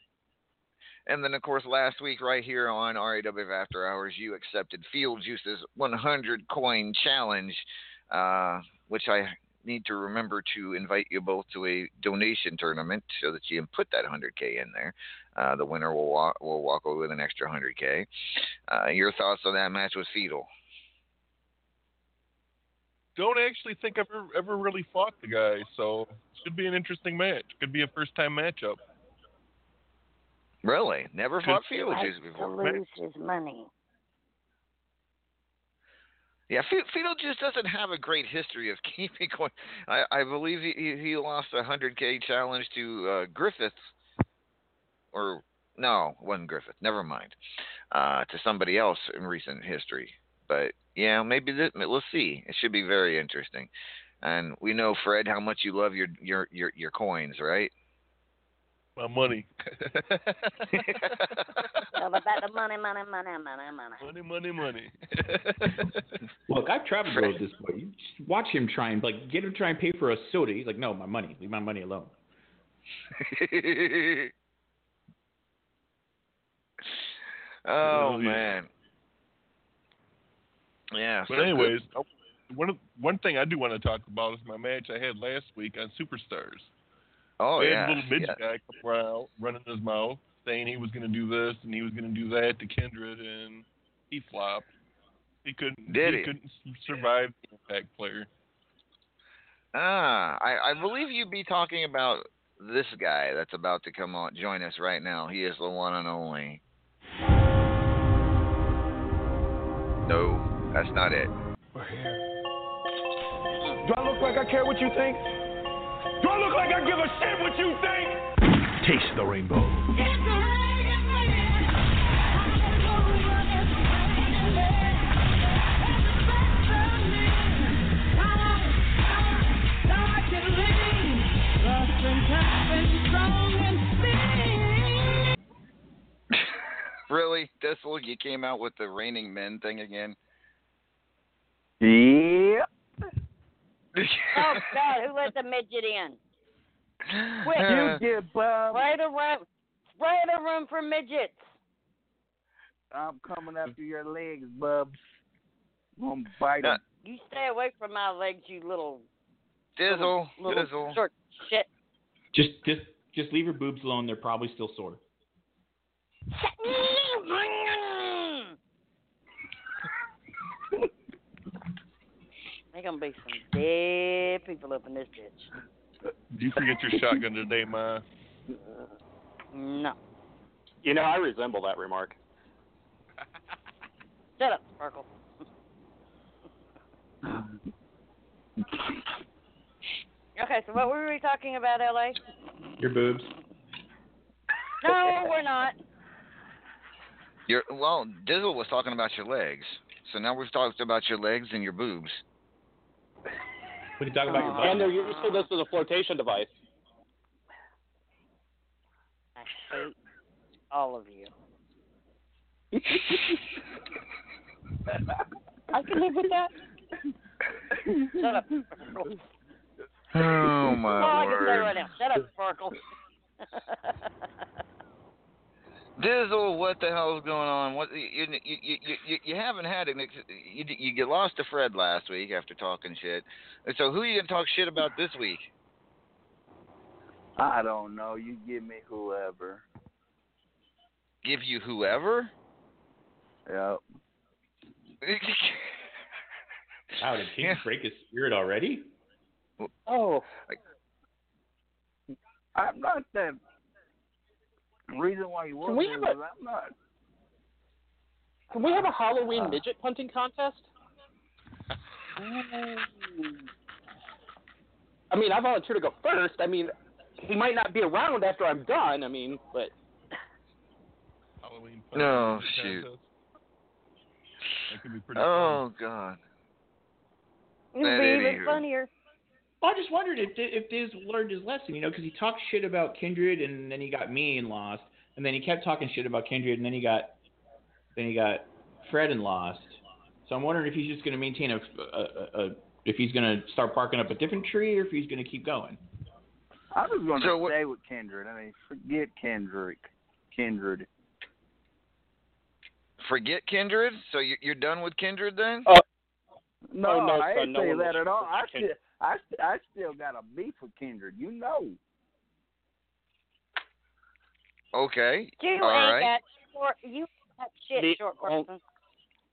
And then, of course, last week, right here on RAWF After Hours, you accepted Field Juice's 100 coin challenge, uh, which I need to remember to invite you both to a donation tournament so that you can put that 100K in there. Uh, the winner will walk, will walk away with an extra 100K. Uh, your thoughts on that match with Fetal? Don't actually think I've ever, ever really fought the guy, so should be an interesting match. Could be a first time matchup. Really? Never fought likes Juice to lose his money. Yeah, Fe- Beetlejuice doesn't have a great history of keeping going. I, I believe he, he lost a hundred K challenge to uh, Griffith, or no, it wasn't Griffith. Never mind, uh, to somebody else in recent history. But yeah, maybe this, let's see. It should be very interesting. And we know Fred how much you love your your your, your coins, right? My money. All about the money, money, money, money, money. money, money, money. Look, I've traveled the this way. You just watch him try and like get him to try and pay for a soda. He's like, no, my money. Leave my money alone. oh yeah. man. Yeah. But so anyways, I- one one thing I do want to talk about is my match I had last week on Superstars. Oh I had yeah. a little midget yeah. guy come around running his mouth, saying he was going to do this and he was going to do that to Kindred, and he flopped. He couldn't. Did he? he? couldn't survive the impact player. Ah, I, I believe you'd be talking about this guy that's about to come on join us right now. He is the one and only. No, that's not it. We're here. Do I look like I care what you think? Do I look like I give a shit what you think? Taste the rainbow. Strong and Really, Dizzle? You came out with the raining men thing again? Yeah. Oh God, who let the midget in? Quick, You uh, get Bob. right around, right a room for midgets. I'm coming after your legs, Bubs. I'm gonna bite 'em. You stay away from my legs, you little Dizzle, little Dizzle. short shit. Just just just leave your boobs alone. They're probably still sore. There's gonna be some dead people up in this bitch. Did you forget your shotgun today, Ma? No. You know, I resemble that remark. Shut up, Sparkle. Okay, so what were we talking about, LA? Your boobs. No, we're not. Your well, Dizzle was talking about your legs. So now we've talked about your legs and your boobs. We can talk about your butt. And they're useful this as a flotation device. I hate all of you. I can live with that. Shut up. Oh my oh, my I can say word. right now. Shut up, Sparkle. Dizzle, what the hell's going on? What you you you you, you, you haven't had an ex- you you get lost to Fred last week after talking shit. So who are you gonna talk shit about this week? I don't know. You give me whoever. Give you whoever? Yep. Wow, did King break his spirit already? Oh, I'm not that. Reason why you Can was we there have a- was I'm not. can we have a Halloween Uh. midget punting contest? I mean, I volunteer to go first. I mean, he might not be around after I'm done. I mean, but Halloween. No, shoot. contest. That could be pretty. Oh God. It'd be even funnier. Well, I just wondered if if Diz learned his lesson, you know, because he talked shit about Kindred and then he got me and lost, and then he kept talking shit about Kindred and then he got then he got Fred and lost. So I'm wondering if he's just going to maintain a, a, a, a if he's going to start parking up a different tree or if he's going to keep going. I was going to So what- stay with Kindred. I mean, forget Kendrick. Kindred. Forget Kindred. So you, you're done with Kindred then? No, Oh, no, I son, ain't no say that at all. I forget still, I, st- I still got a beef with Kindred. You know. Okay. You All ain't right. got short. You ain't got shit, The short on-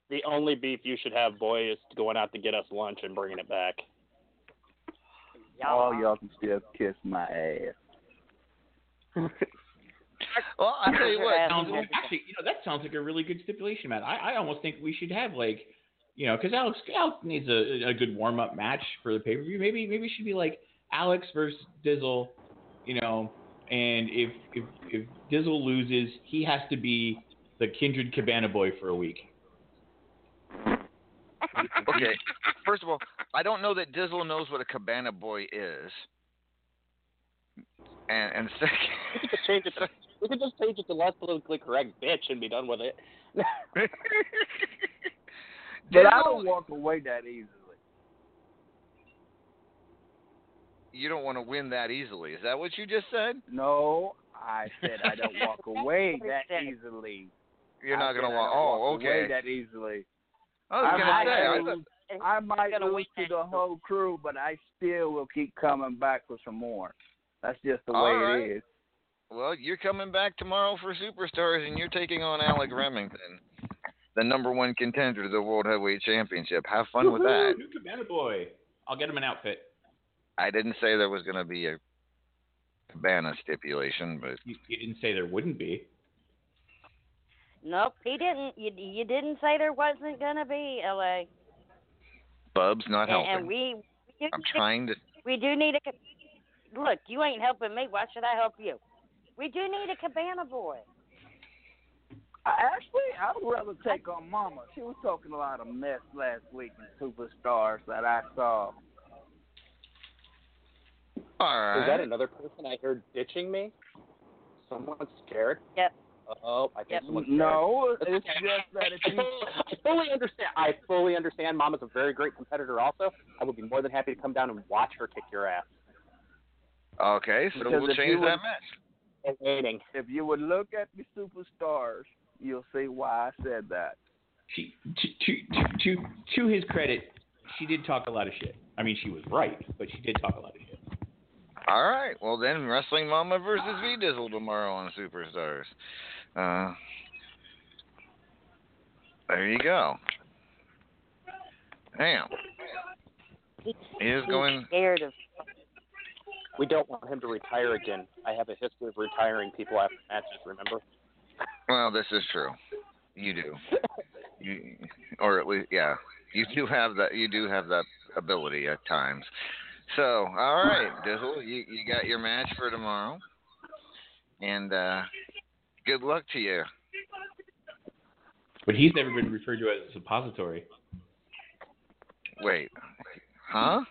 the only beef you should have, boy, is going out to get us lunch and bringing it back. All y'all can still kiss my ass. Well, I tell you what. Sounds like, actually, you know, that sounds like a really good stipulation, Matt. I, I almost think we should have like, you know, because Alex Alex needs a, a good warm up match for the pay per view. Maybe maybe it should be like Alex versus Dizzle, you know, and if if if Dizzle loses, he has to be the Kindred Cabana boy for a week. Okay. First of all, I don't know that Dizzle knows what a cabana boy is. And and second, We could just change it. To, we could just change it to less politically correct bitch and be done with it. But I don't walk away that easily. you don't want to win that easily. Is that what you just said? No, I said I don't walk away that easily. You're not gonna walk. Oh, walk away okay. that easily. I was gonna might say. I lose- I might gonna lose to the whole crew, but I still will keep coming back for some more. That's just the All way right. it is. well, you're coming back tomorrow for Superstars, and you're taking on Alec Remington, the number one contender to the World Heavyweight Championship. Have fun with that. Woohoo, New Cabana boy. I'll get him an outfit. I didn't say there was going to be a cabana stipulation, but You, you didn't say there wouldn't be. Nope, he didn't. You you didn't say there wasn't gonna be LA. Bub's not And, helping. and we we do, I'm trying to. we do need a. Look, you ain't helping me. Why should I help you? We do need a cabana boy. I, actually, I would rather take on Mama. She was talking a lot of mess last week in Superstars that I saw. All Is that another person I heard ditching me? Someone's scared. Yep. Oh, I think Yep. someone's No, That's it's okay. just that if you I fully understand. I fully understand. Mama's a very great competitor. Also, I would be more than happy to come down and watch her kick your ass. Okay, so Because we'll change you would- that match. Waiting. if you would look at the superstars, you'll see why I said that. She, to, to, to, to, to his credit, she did talk a lot of shit. I mean, she was right, but she did talk a lot of shit. All right. Well, then Wrestling Mama versus V Dizzle tomorrow on Superstars. Uh, there you go. Damn. He, He is going. scared of. We don't want him to retire again. I have a history of retiring people after matches. Remember? Well, this is true. You do. You, or at least, yeah, you do have that. You do have that ability at times. So, all right, Dizzle, you you got your match for tomorrow, and uh, good luck to you. But he's never been referred to as a suppository. Wait, huh?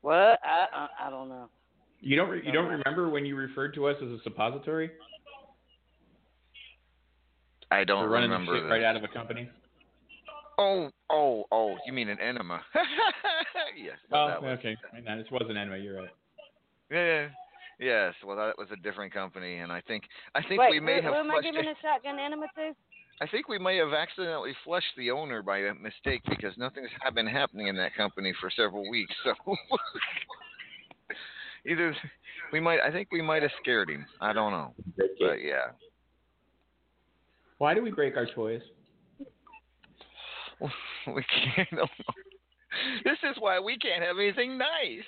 What? I, I I don't know. You don't re- you don't remember when you referred to us as a suppository I don't for running the remember shit right out of a company? Oh, oh, oh! You mean an enema? yes. well, Oh, that was, okay. I mean, this wasn't enema. You're right. Yeah. Yes. Well, that was a different company, and I think I think Wait, we may who, have who am I giving a shotgun enema to? I think we may have accidentally flushed the owner by mistake because nothing's ha- been happening in that company for several weeks. So either we might, I think we might have scared him. I don't know, but yeah. Why do we break our toys? we can't. I don't know. This is why we can't have anything nice.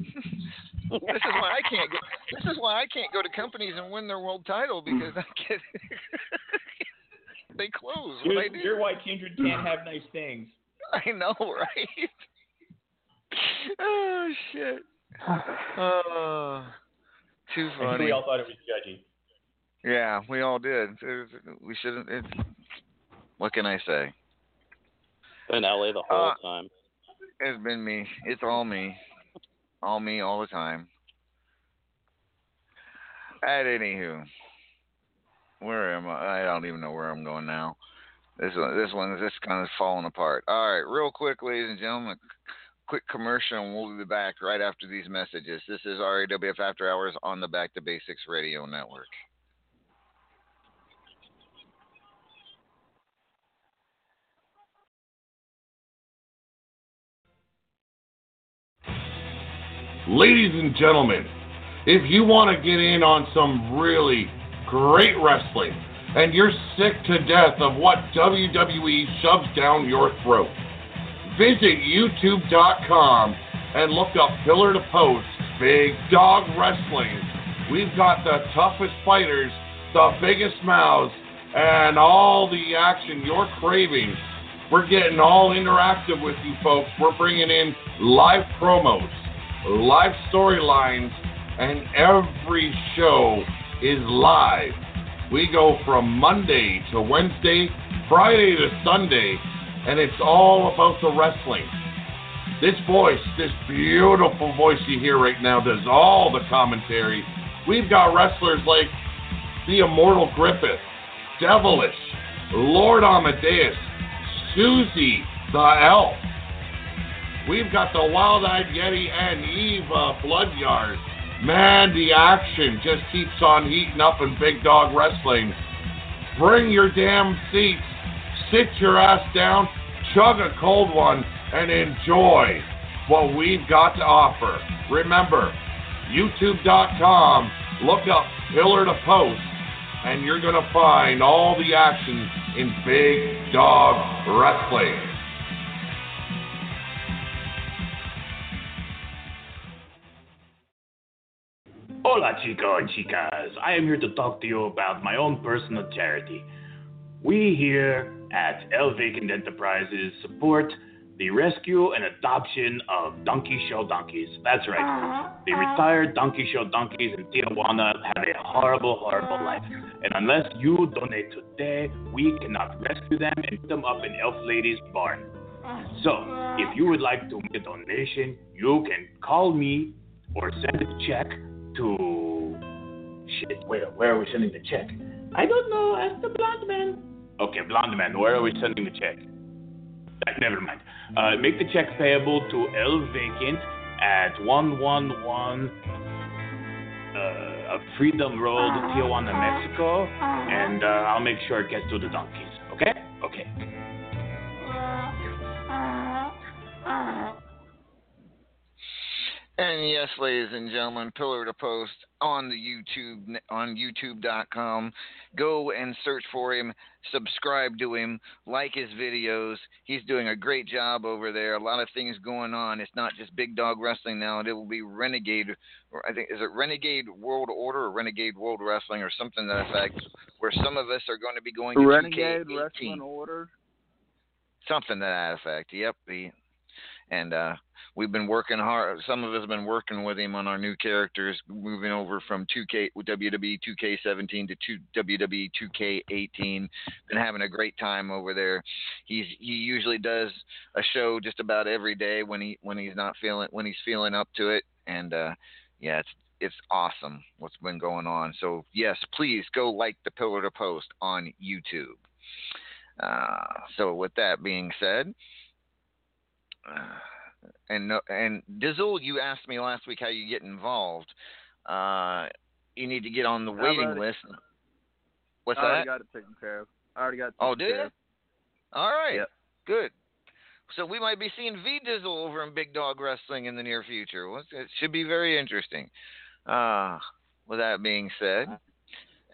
this is why I can't go. This is why I can't go to companies and win their world title because I get they close when You're, I do. you're why Kindred can't have nice things. I know, right? oh shit. Oh, too I think funny. we all thought it was judgy. Yeah, we all did. We shouldn't. It, what can I say? In LA the whole Uh, time. It's been me. It's all me. All me all the time. At anywho, where am I? I don't even know where I'm going now. This one, this one is just kind of falling apart. All right, real quick, ladies and gentlemen, quick commercial, and we'll be back right after these messages. This is RAWF After Hours on the Back to Basics Radio Network. Ladies and gentlemen, if you want to get in on some really great wrestling and you're sick to death of what WWE shoves down your throat, visit youtube.com and look up Pillar to Post Big Dog Wrestling. We've got the toughest fighters, the biggest mouths, and all the action you're craving. We're getting all interactive with you folks. We're bringing in live promos, live storylines, and every show is live. We go from Monday to Wednesday, Friday to Sunday, and it's all about the wrestling. This voice, this beautiful voice you hear right now, does all the commentary. We've got wrestlers like the Immortal Griffith, Devilish, Lord Amadeus, Susie the Elf. We've got the Wild Eyed Yeti and Eva uh, Bloodyard. Man, the action just keeps on heating up in Big Dog Wrestling. Bring your damn seats, sit your ass down, chug a cold one, and enjoy what we've got to offer. Remember, youtube.com, look up Pillar to Post, and you're going to find all the action in Big Dog Wrestling. Hola, chico and chicas. I am here to talk to you about my own personal charity. We here at El Vacant Enterprises support the rescue and adoption of donkey show donkeys. That's right. Uh-huh. The uh-huh. retired donkey show donkeys in Tijuana have a horrible, horrible life. And unless you donate today, we cannot rescue them and put them up in Elf Lady's barn. Uh-huh. So, if you would like to make a donation, you can call me or send a check to shit. Where where are we sending the check? I don't know. Ask the blonde man. Okay, blonde man. Where are we sending the check? Uh, never mind. Uh, make the check payable to El Vacant at one one one uh, Freedom Road, Tijuana, Mexico, and uh, I'll make sure it gets to the donkeys. Okay? Okay. And yes, ladies and gentlemen, Pillar to Post on the YouTube on YouTube.com. Go and search for him, subscribe to him, like his videos. He's doing a great job over there. A lot of things going on. It's not just Big Dog Wrestling now. It will be Renegade, or I think is it Renegade World Order or Renegade World Wrestling or something to that effect, where some of us are going to be going to Renegade 2K18 Wrestling Order. something to that effect. Yep. The, and uh, we've been working hard. Some of us have been working with him on our new characters, moving over from 2K WWE 2K17 to 2, WWE 2K18. Been having a great time over there. He's he usually does a show just about every day when he when he's not feeling when he's feeling up to it. And uh, yeah, it's it's awesome what's been going on. So yes, please go like the Pillar to Post on YouTube. Uh, so with that being said, and no, and Dizzle, you asked me last week how you get involved. Uh, you need to get on the waiting list. What's that? I already got it taken care of. I already got it Oh, care you? All right, Yep. good. So we might be seeing V Dizzle over in Big Dog Wrestling in the near future. It should be very interesting. Uh, with that being said,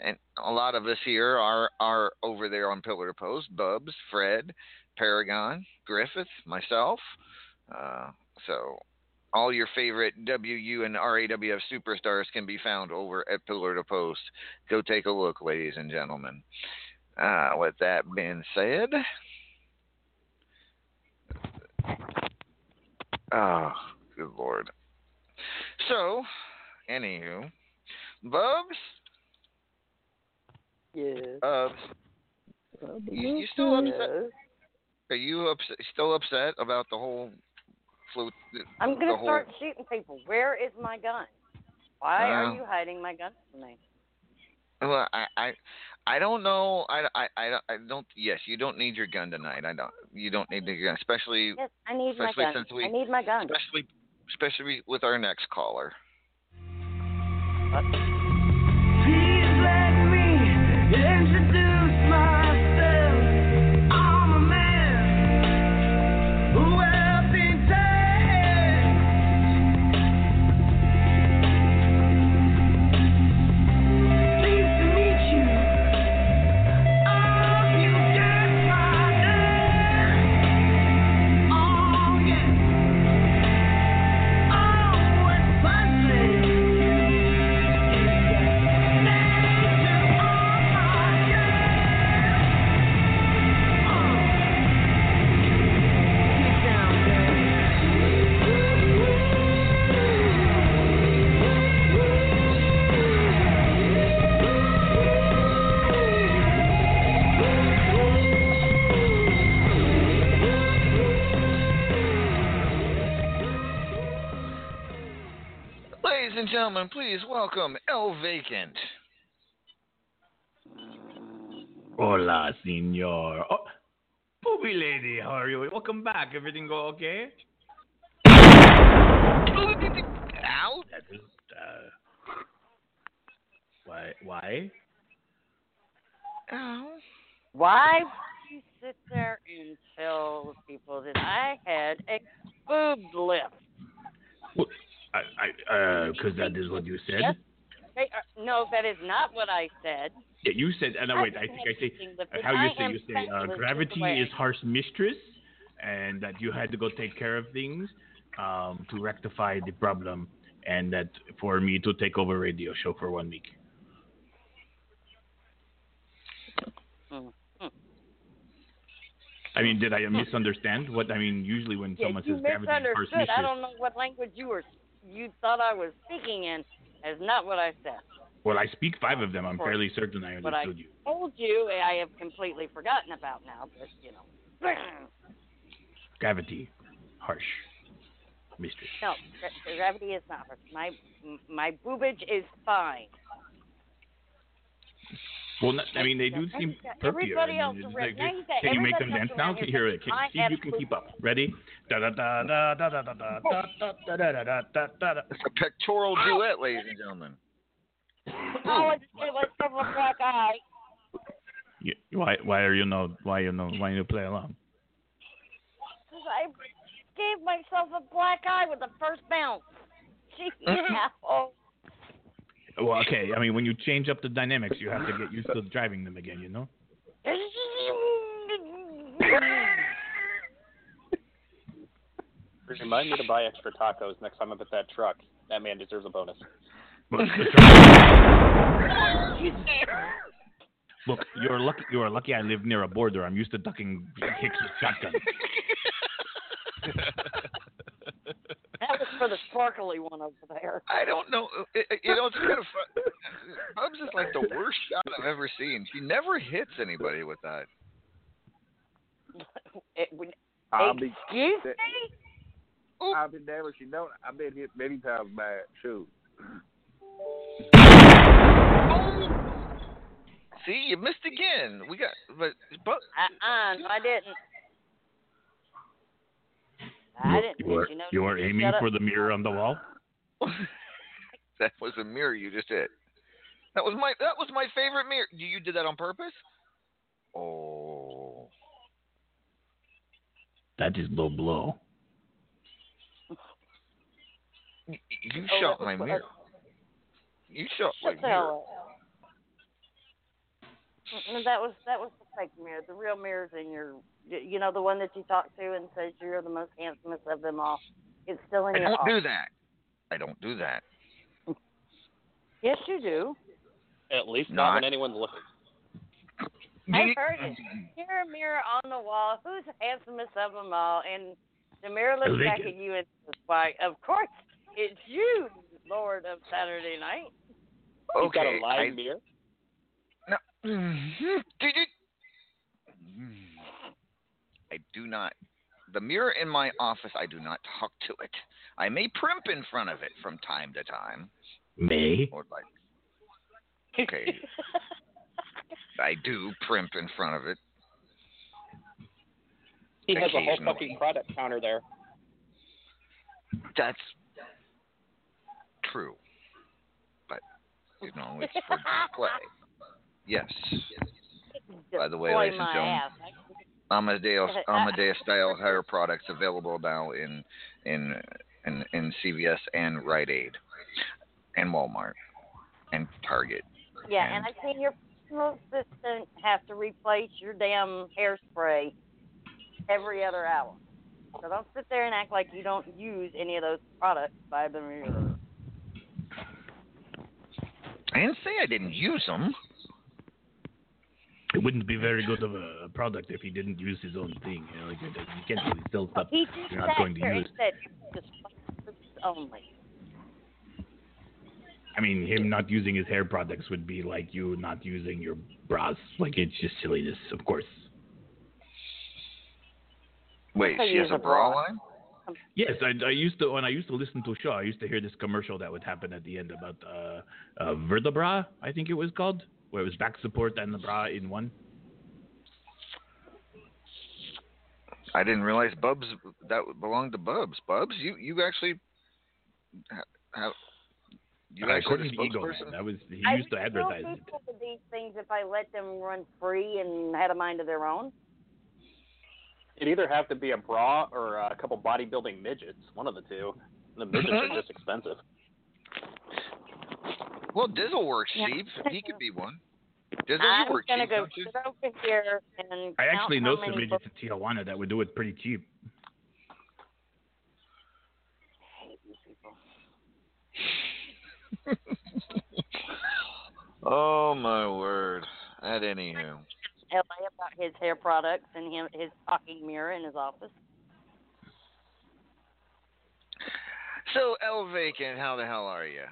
and a lot of us here are are over there on Pillar to Post. Bubs, Fred, Paragon, Griffith, myself. Uh, so all your favorite WU and RAWF superstars can be found over at Pillar to Post. Go take a look, ladies and gentlemen. Uh, with that being said, oh, good lord. So, anywho, Bubs, Yes. Bubs, you, you still upset? Are you upset, still upset about the whole float? I'm gonna whole, start shooting people. Where is my gun? Why Uh, are you hiding my gun from me? Well, I, I, I don't know. I, I, I, don't- I don't. Yes, you don't need your gun tonight. I don't. You don't need the gun, especially, Yes, I need my gun. since we, I need my gun. especially, especially with our next caller. Gentlemen, please welcome El Vacant. Hola, senor. Oh, booby lady, how are you? Welcome back. Everything go okay? Ow! That is, uh, why? Why? Ow! Why would you sit there and tell people that I had a boob lift? I, I, uh, because that is what you said. Yes. Hey, no, that is not what I said. Yeah, you said. And uh, wait, I think I say how you say. You say uh, gravity is harsh mistress, and that you had to go take care of things um, to rectify the problem, and that for me to take over radio show for one week. I mean, did I misunderstand what I mean? Usually, when Yeah, someone says gravity is harsh mistress, I don't know what language you were you thought I was speaking in. Is not what I said. well, I speak five of them. I'm course. fairly certain I What I understood you. told you, eh, I have completely forgotten about now. But you know, Gravity, harsh mistress. no, gra- gravity is not. harsh. My my boobage is fine. Well, no, I mean, they do seem you got perkier. everybody I else mean, it's around- like, now you got can you make them everybody dance else now? around Can here hear it? thinking Can, I see if you have can to- keep up. Ready? Da da da da da da da da da da da da da da da da. It's a pectoral duet, ladies and gentlemen. I would say let's have a black eye. You- Why? Why are you no? Why you no? Why you play along? 'Cause I gave myself a black eye with the first bounce. Gee, oh, Well, okay. I mean, when you change up the dynamics, you have to get used to driving them again. You know. Remind me to buy extra tacos next time I'm at that truck. That man deserves a bonus. Look, you're lucky. You are lucky. I live near a border. I'm used to ducking kicks with shotguns. that was for the sparkly one over there. I don't know. It, it- you know, it's kind of fun. Bubs is like the worst shot I've ever seen. She never hits anybody with that. It, would- I'll be. excuse me? I'll be damned if she don't. I've been hit many times by it. too. See, you missed again. We got, but, but Uh-uh, no, I didn't. I didn't. You are, you know, you are aiming for the mirror on the wall. that was a mirror you just hit. That was my that was my favorite mirror. You, you did that on purpose? Oh. That is low blow. You, you Oh, shot my was- mirror. You shot my Shut mirror. hell up. Mm, That was that was the fake mirror. The real mirror's in your, you know, the one that you talk to and says you're the most handsomest of them all. It's still in I your don't office. do that. I don't do that. Yes, you do. At least not, Not- when anyone's looking. I heard it. You're a mirror on the wall. Who's the handsomest of them all? And the mirror looks back at you and says, "Why, of course, it's you, Lord of Saturday Night." You've got a live I- mirror. No. Did it? I do not. The mirror in my office, I do not talk to it. I may primp in front of it from time to time, May. or like, okay, I do primp in front of it. He has a whole fucking product counter there. That's true, but you know, it's for display. Yes. By the way, Boy, ladies and gentlemen, ass. Amadeus Amadeus uh, uh, style hair products available now in in in, in CVS and Rite Aid and Walmart and Target. Yeah, and I've seen your personal assistant have to replace your damn hairspray every other hour. So don't sit there and act like you don't use any of those products by the mirror. I didn't say I didn't use them. It wouldn't be very good of a product if he didn't use his own thing. You know, like you can't really sell stuff He just you're not sat going to there use. and said just only. I mean, him not using his hair products would be like you not using your bras. Like it's just silliness, of course. Wait, she has a a bra bra. line? Yes, I, I used to when I used to listen to Shaw. I used to hear this commercial that would happen at the end about uh, uh, vertebra, I think it was called, where it was back support and the bra in one. I didn't realize Bubs that belonged to Bubs. Bubs, you you actually ha- have you Uh, actually according the to Ego spokesperson? Man, that was he I used to would advertise tell it. people to these things if I let them run free and had a mind of their own. It'd either have to be a bra or a couple bodybuilding midgets. One of the two. The midgets are just expensive. Well, Dizzle works Yeah. cheap. He could be one. Dizzle, I'm you work gonna cheap, go don't you? sit over here and I count actually how know some many midgets in Tijuana that would do it pretty cheap. hate you people. oh my word! At anywho, LA about his hair products and him his talking mirror in his office. So Vacant, how the hell are you?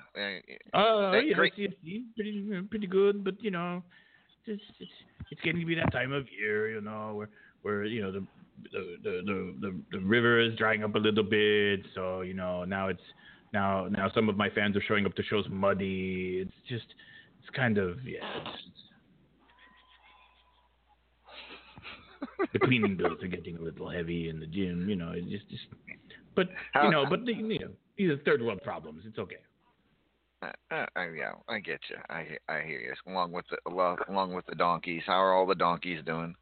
Uh, know, great- CFC, pretty pretty good, but you know, it's it's it's getting to be that time of year, you know, where where you know the the the the, the, river is drying up a little bit, so you know now it's now now some of my fans are showing up to shows muddy. It's just it's kind of yeah. It's, the cleaning bills are getting a little heavy in the gym. You know, it's just, just but you know, but the, you know, these are third world problems. It's okay. Uh, uh, yeah, I get you. I I hear you. Along with the along, with the donkeys, how are all the donkeys doing?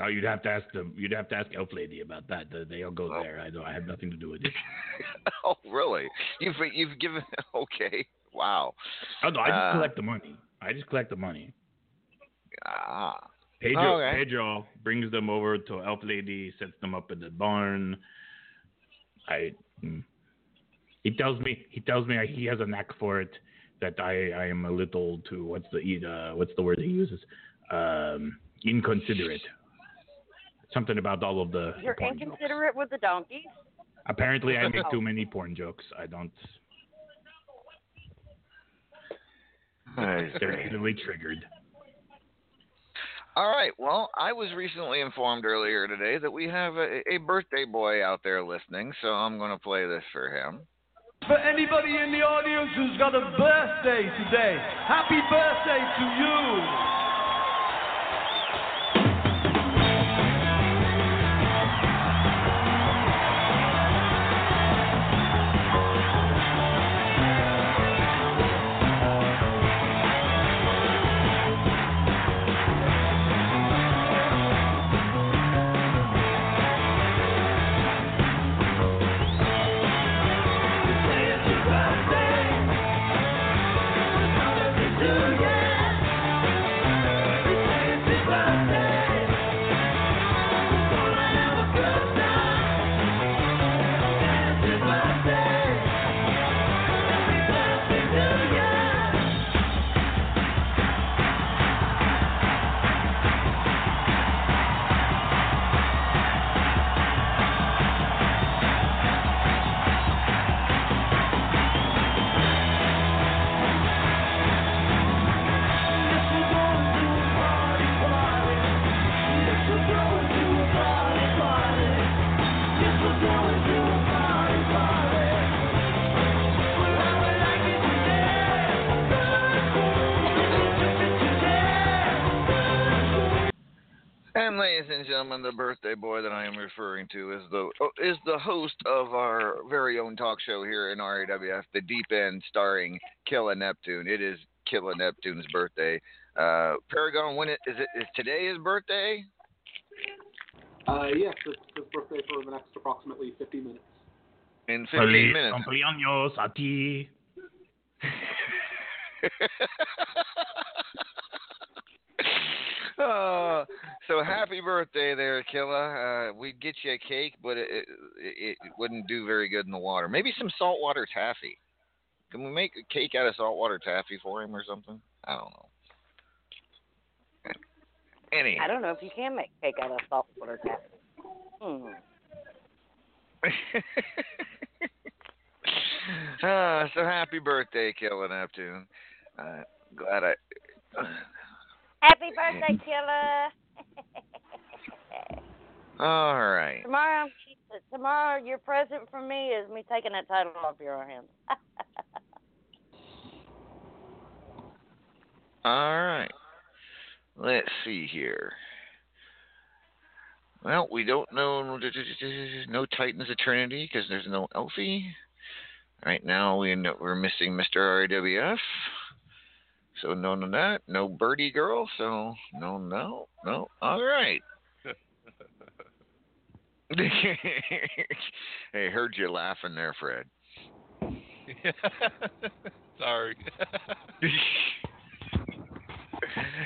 Oh, you'd have to ask them. You'd have to ask Elf Lady about that. They- They'll go Oh. there. I don't. I have nothing to do with it. oh, really? You've you've given okay. Wow. Oh no, I just Uh, collect the money. I just collect the money. Ah. Pedro, Okay. Pedro brings them over to Elf Lady, sets them up in the barn. I, mm. He tells me, he tells me he has a knack for it. That I, I am a little too. What's the uh, what's the word he uses? Um, inconsiderate. Something about all of the. the You're porn jokes. inconsiderate with the donkeys. Apparently, I make too many porn jokes. I don't. I They're see. easily triggered. All right. Well, I was recently informed earlier today that we have a, a birthday boy out there listening, so I'm going to play this for him. For anybody in the audience who's got a birthday today, happy birthday to you. And ladies and gentlemen, the birthday boy that I am referring to is the oh, is the host of our very own talk show here in RAWF, The Deep End, starring Killa Neptune. It is Killa Neptune's birthday. Uh, Paragon, when it, is it is today his birthday? Uh, yes, it's his birthday for the next approximately 50 minutes. In 15 Feliz minutes. cumpleaños a ti. Uh, so happy birthday there, Killa. Uh, we'd get you a cake, but it, it it wouldn't do very good in the water. Maybe some saltwater taffy. Can we make a cake out of saltwater taffy for him or something? I don't know. Any. I don't know if you can make cake out of saltwater taffy. Hmm. uh, so happy birthday, Killa Neptune. Uh, glad I. Happy birthday, Killa. All right. tomorrow, tomorrow, your present from me is me taking that title off your hands. All right. Let's see here. Well, we don't know no Titans Eternity because there's no Elfie. Right now we know we're missing Mr. RAWF. So no no that. No Birdie Girl, so no no no. All right. hey, heard you laughing there, Fred. Sorry.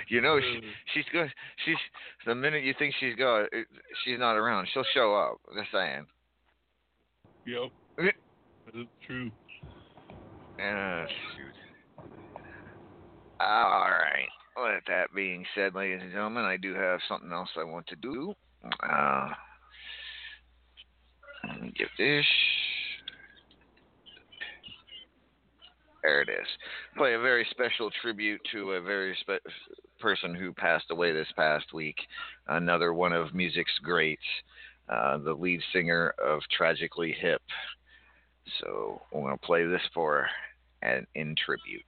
you know she, she's good. She's the minute you think she's gone, she's not around. She'll show up. Just saying. Yep. That's true. Uh, shoot. All right. With that being said, ladies and gentlemen, I do have something else I want to do. Uh, get this. There it is. Play a very special tribute to a very spe- person who passed away this past week. Another one of music's greats, uh, the lead singer of Tragically Hip. So I'm going to play this for an in tribute.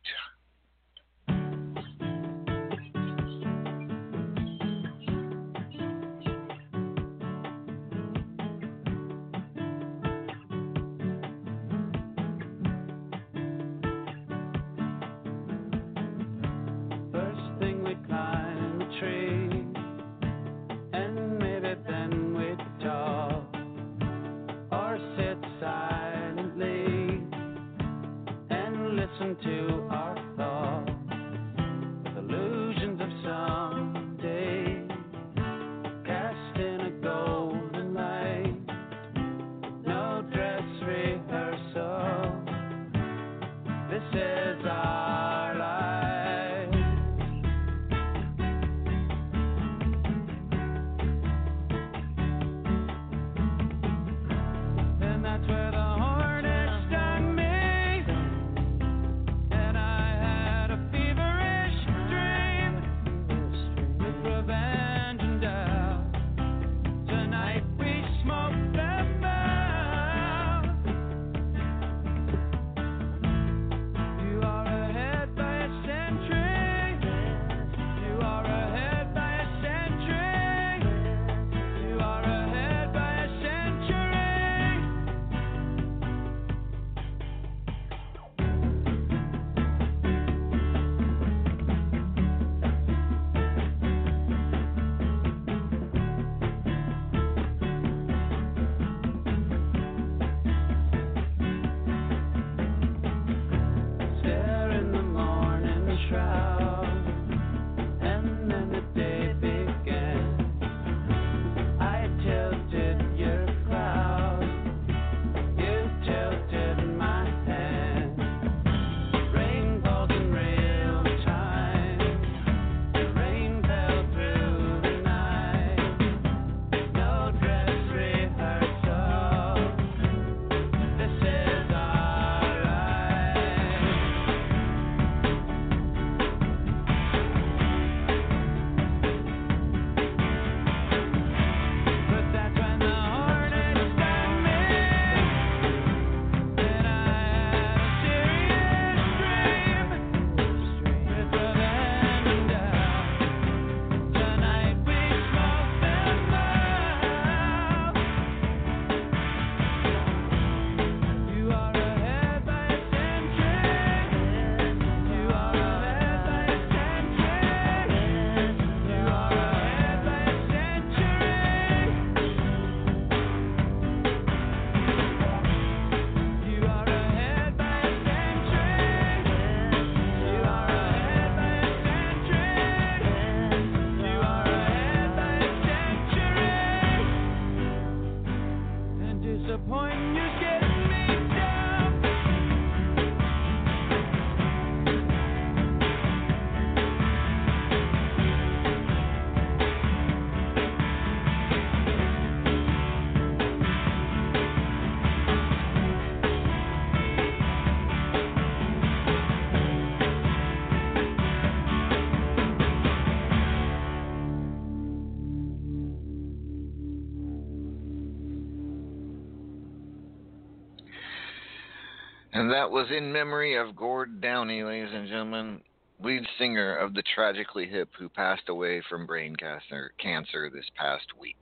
And that was in memory of Gord Downie, ladies and gentlemen, lead singer of the Tragically Hip, who passed away from brain cancer, this past week.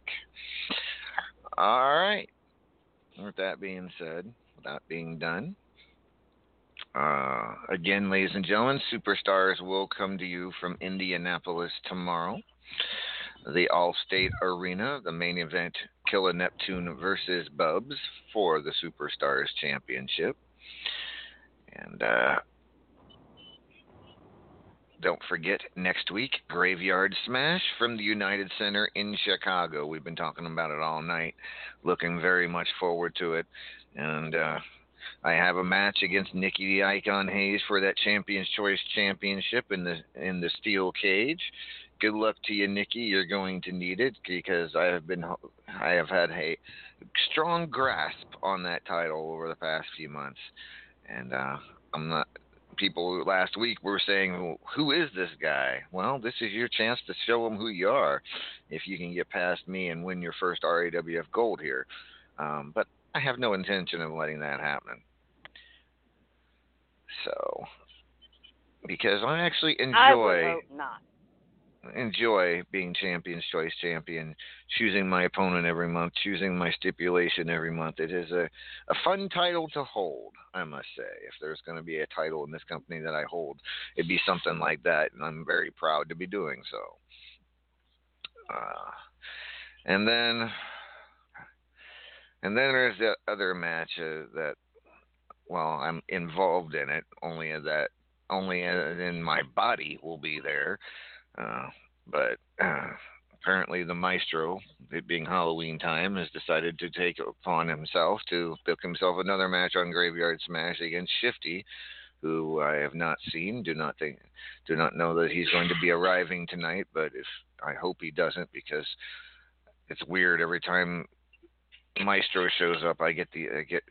All right. With that being said, with that being done, uh, again, ladies and gentlemen, Superstars will come to you from Indianapolis tomorrow. The Allstate Arena, the main event, Killa Neptune versus Bubs for the Superstars Championship. And uh, don't forget next week, Graveyard Smash from the United Center in Chicago. We've been talking about it all night. Looking very much forward to it. And uh, I have a match against Nikki the Icon Hayes for that Champions Choice Championship in the in the steel cage. Good luck to you, Nikki. You're going to need it because I have been I have had a strong grasp on that title over the past few months, and uh, I'm not. People last week were saying, well, "Who is this guy?" Well, this is your chance to show them who you are, if you can get past me and win your first RAWF Gold here. Um, but I have no intention of letting that happen. So, because I actually I enjoy hope not. Enjoy being Champions Choice champion, choosing my opponent every month, choosing my stipulation every month. It is a, a fun title to hold, I must say. If there's going to be a title in this company that I hold, it'd be something like that, and I'm very proud to be doing so. Uh, and then, and then there's the other match uh, that, well, I'm involved in it. Only that, only in my body will be there. Uh, but uh, apparently, the maestro, it being Halloween time, has decided to take upon himself to book himself another match on Graveyard Smash against Shifty, who I have not seen. Do not think, do not know that he's going to be arriving tonight. But if I hope he doesn't, because it's weird every time Maestro shows up. I get the I get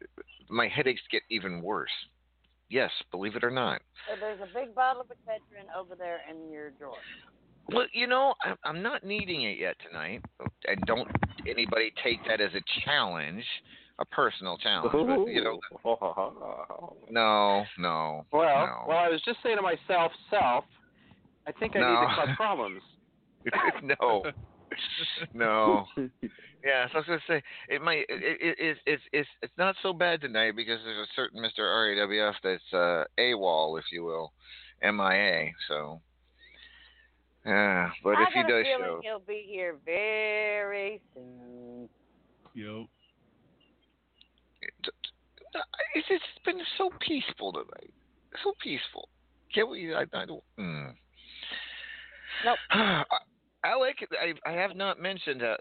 my headaches get even worse. Yes, believe it or not. So there's a big bottle of Excedrin over there in your drawer. Well, you know, I'm, I'm not needing it yet tonight, and don't anybody take that as a challenge, a personal challenge. But you know, no, no, Well, no, well, I was just saying to myself, self, I think I No. need to cause problems. no, no. Yeah, so I was gonna say it might. It, it, it, it's it's it's not so bad tonight because there's a certain Mr. RAWF that's uh, AWOL, if you will, MIA. So, yeah. But I if he does feeling show, he'll be here very soon. Yo. it's it's been so peaceful tonight. So peaceful. Can't we? I, I don't. Mm. Nope. Alec, I, I have not mentioned, uh,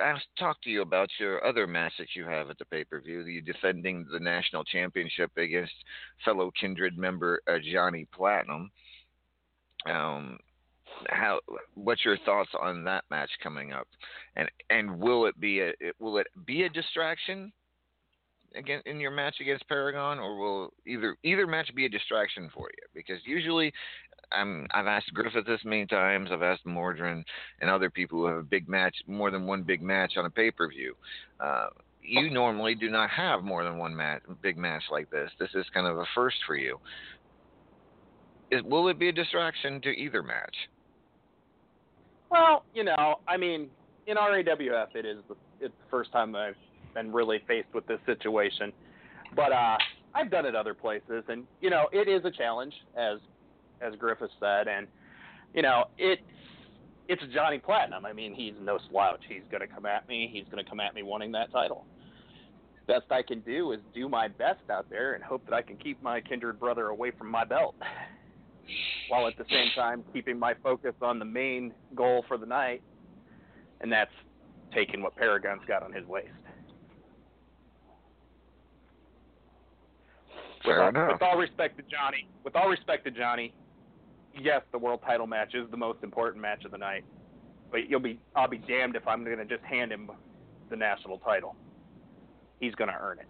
asked, talked to you about your other match that you have at the pay per view. You defending the national championship against fellow Kindred member uh, Johnny Platinum. Um, how? What's your thoughts on that match coming up? And and will it be a will it be a distraction again in your match against Paragon, or will either either match be a distraction for you? Because usually I'm, I've asked Griffith this many times. I've asked Mordrin and other people who have a big match, more than one big match on a pay per view. Uh, you normally do not have more than one match, big match like this. This is kind of a first for you. Is, will it be a distraction to either match? Well, you know, I mean, in RAWF, it is the, it's the first time I've been really faced with this situation. But uh, I've done it other places, and you know, it is a challenge, as as Griffith said, and you know, it's it's Johnny Platinum. I mean, he's no slouch. He's going to come at me. He's going to come at me wanting that title. Best I can do is do my best out there and hope that I can keep my kindred brother away from my belt, while at the same time keeping my focus on the main goal for the night, and that's taking what Paragon's got on his waist. Fair with, all, enough. with all respect to Johnny, with all respect to Johnny, yes, the world title match is the most important match of the night. But you'll be, I'll be damned if I'm going to just hand him the national title. He's going to earn it.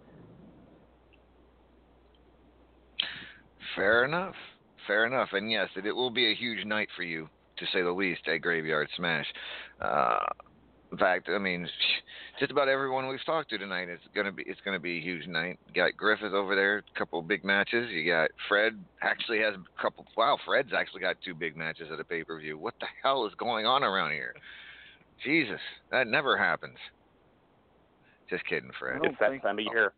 Fair enough. Fair enough. And yes, it, it will be a huge night for you, to say the least, at Graveyard Smash. Uh, In fact, I mean, just about everyone we've talked to tonight is gonna be it's gonna be a huge night. You got Griffith over there, a couple of big matches. You got Fred actually has a couple. Wow, Fred's actually got two big matches at a pay per view. What the hell is going on around here? Jesus, that never happens. Just kidding, Fred. It's that time of year.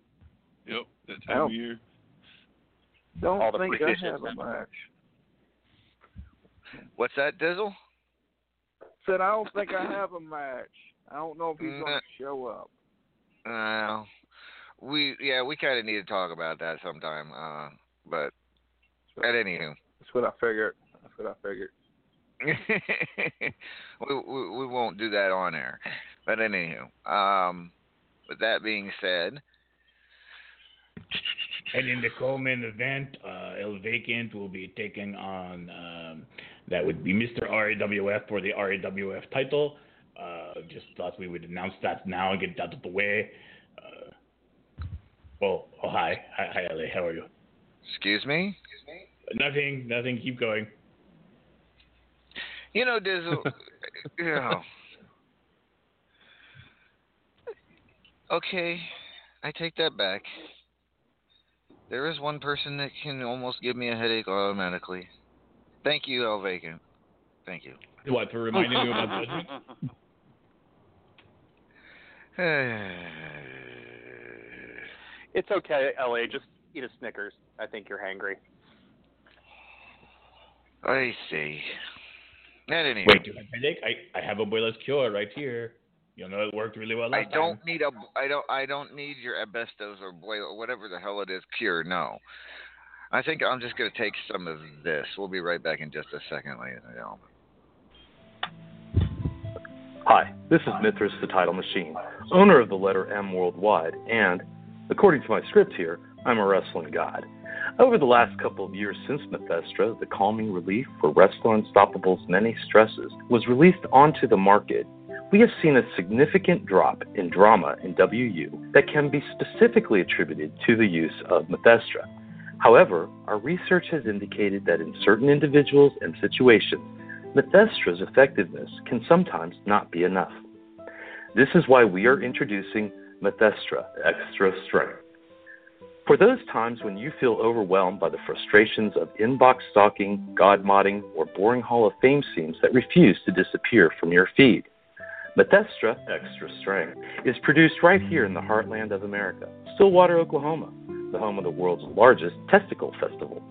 Yep, that time of year. Don't All the think I predictions. have a match. What's that, Dizzle? Said I don't think I have a match. I don't know if he's gonna show up. Uh, we yeah, we kind of need to talk about that sometime. Uh, but at anywho, That's what I figured. That's what I figured. we, we we won't do that on air. But anywho, um, with that being said, And in the co-main event, uh, El Vacant will be taking on um, that would be Mr. RAWF for the RAWF title. Uh, just thought we would announce that now and get it out of the way. Uh, well, oh hi, hi, hi, LA. How are you? excuse me. Nothing, nothing. Keep going. You know, Dizzle. you know. Okay, I take that back. There is one person that can almost give me a headache automatically. Thank you, El Vacant. Thank you. What for reminding you about judgment? It's okay, LA. Just eat a Snickers. I think you're hangry. I see. At any Wait, do you have a headache? I, I have Abuela's cure right here. You know, it worked really well I don't time. need a I don't I don't need your asbestos or boil or whatever the hell it is cure. No, I think I'm just gonna take some of this. We'll be right back in just a second, ladies and gentlemen. Hi, this is Mithras the Title Machine, owner of the letter M Worldwide, and, according to my script here, I'm a wrestling god. Over the last couple of years since Methestra, the calming relief for Wrestler Unstoppable's many stresses was released onto the market, we have seen a significant drop in drama in WU that can be specifically attributed to the use of Methestra. However, our research has indicated that in certain individuals and situations, Methestra's effectiveness can sometimes not be enough. This is why we are introducing Methestra Extra Strength. For those times when you feel overwhelmed by the frustrations of inbox stalking, god modding, or boring Hall of Fame scenes that refuse to disappear from your feed, Methestra Extra Strength is produced right here in the heartland of America, Stillwater, Oklahoma, the home of the world's largest testicle festival.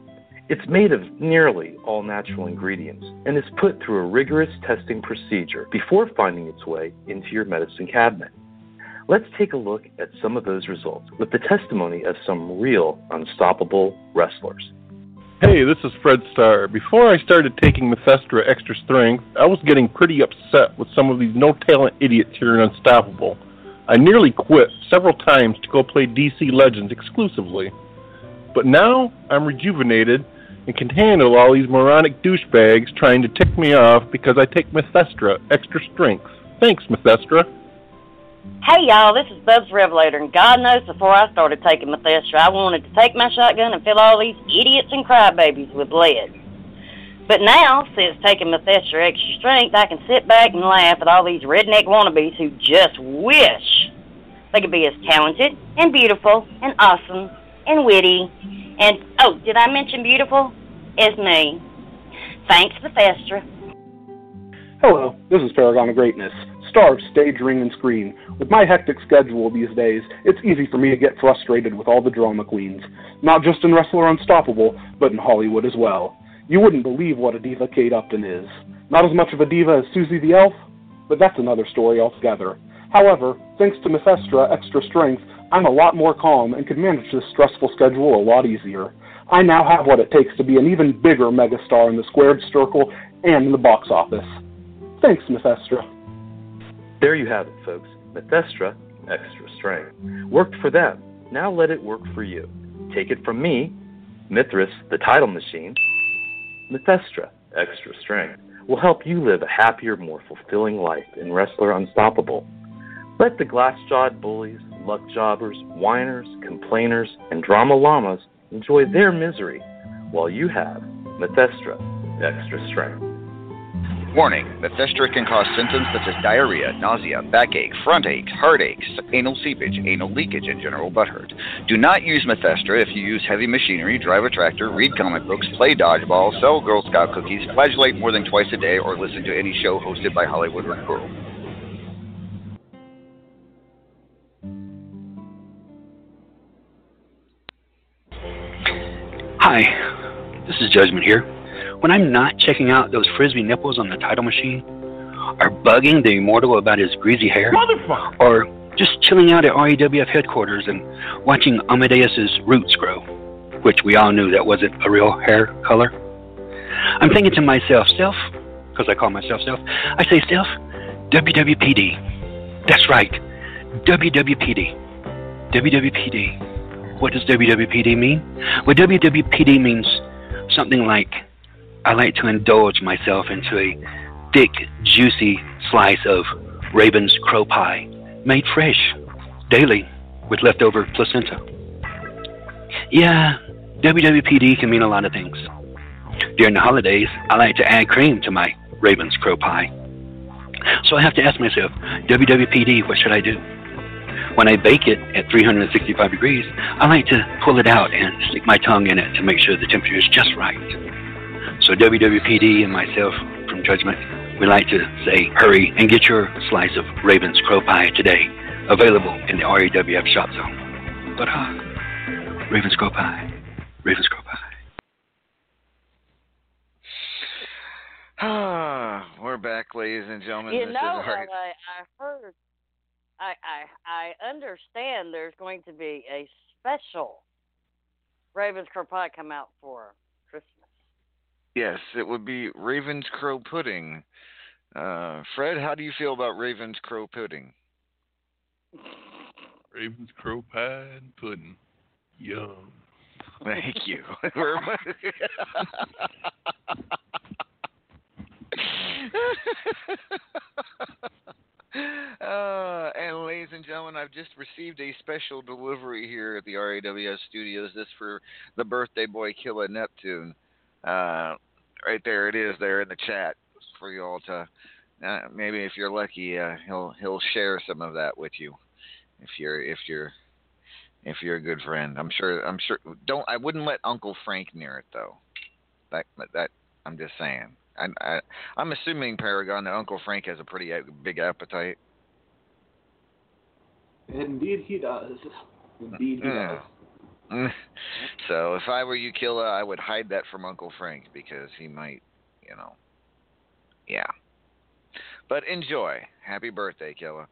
It's made of nearly all natural ingredients and is put through a rigorous testing procedure before finding its way into your medicine cabinet. Let's take a look at some of those results with the testimony of some real unstoppable wrestlers. Hey, this is Fred Starr. Before I started taking Methestra Extra Strength, I was getting pretty upset with some of these no talent idiots here in Unstoppable. I nearly quit several times to go play DC Legends exclusively. But now I'm rejuvenated and can handle all these moronic douchebags trying to tick me off because I take Methestra Extra Strength. Thanks, Methestra. Hey y'all, this is Bubs Revelator, and God knows before I started taking Methestra, I wanted to take my shotgun and fill all these idiots and crybabies with lead. But now, since taking Methestra extra strength, I can sit back and laugh at all these redneck wannabes who just wish they could be as talented and beautiful and awesome and witty and, oh, did I mention beautiful? As me. Thanks, Methestra. Hello, this is Paragon of Greatness, star of stage, ring, and screen. With my hectic schedule these days, it's easy for me to get frustrated with all the drama queens. Not just in Wrestler Unstoppable, but in Hollywood as well. You wouldn't believe what a diva Kate Upton is. Not as much of a diva as Susie the Elf, but that's another story altogether. However, thanks to Methestra Extra Strength, I'm a lot more calm and can manage this stressful schedule a lot easier. I now have what it takes to be an even bigger megastar in the squared circle and in the box office. Thanks, Methestra. There you have it, folks. Methestra Extra Strength. Worked for them. Now let it work for you. Take it from me, Mithras, the title machine. Methestra Extra Strength will help you live a happier, more fulfilling life in Wrestler Unstoppable. Let the glass jawed bullies, luck jobbers, whiners, complainers, and drama llamas enjoy their misery while you have Methestra Extra Strength. Warning Methestra can cause symptoms such as diarrhea, nausea, backache, front aches, heartaches, anal seepage, anal leakage, and general butthurt. Do not use Methestra if you use heavy machinery, drive a tractor, read comic books, play dodgeball, sell Girl Scout cookies, flagellate more than twice a day, or listen to any show hosted by Hollywood Pearl. Hi, this is Judgment here. When I'm not checking out those frisbee nipples on the title machine, or bugging the immortal about his greasy hair, Motherfucker! or just chilling out at RAWF headquarters and watching Amadeus's roots grow, which we all knew that wasn't a real hair color, I'm thinking to myself, Self, because I call myself Self, I say, Self, WWPD. That's right, WWPD. WWPD. What does WWPD mean? Well, WWPD means something like I like to indulge myself into a thick, juicy slice of Raven's crow pie, made fresh, daily, with leftover placenta. Yeah, WWPD can mean a lot of things. During the holidays, I like to add cream to my Raven's crow pie. So I have to ask myself, WWPD, what should I do? When I bake it at 365 degrees, I like to pull it out and stick my tongue in it to make sure the temperature is just right. So WWPD and myself from Judgment, we like to say, hurry and get your slice of Raven's Crow Pie today, available in the RAWF shop zone. But uh, Raven's Crow Pie, Raven's Crow Pie. Ah, we're back, ladies and gentlemen. You this know, is our... LA, I heard, I, I, I understand there's going to be a special Raven's Crow Pie come out for Christmas. Yes, it would be Raven's Crow Pudding. Uh, Fred, how do you feel about Raven's Crow Pudding? Raven's crow pie and pudding. Yum. Thank you. Uh, and ladies and gentlemen, I've just received a special delivery here at the RAWF studios. This for the birthday boy Killa Neptune. Uh, right there, it is there in the chat for you all to. Uh, maybe if you're lucky, uh, he'll he'll share some of that with you. If you're if you're if you're a good friend, I'm sure I'm sure. Don't I wouldn't let Uncle Frank near it though. That that I'm just saying. I, I I'm assuming Paragon that Uncle Frank has a pretty big appetite. Indeed, he does. Indeed, he Yeah. does. Mm. So if I were you, Killa, I would hide that from Uncle Frank because he might, you know. Yeah. But enjoy. Happy birthday, Killa.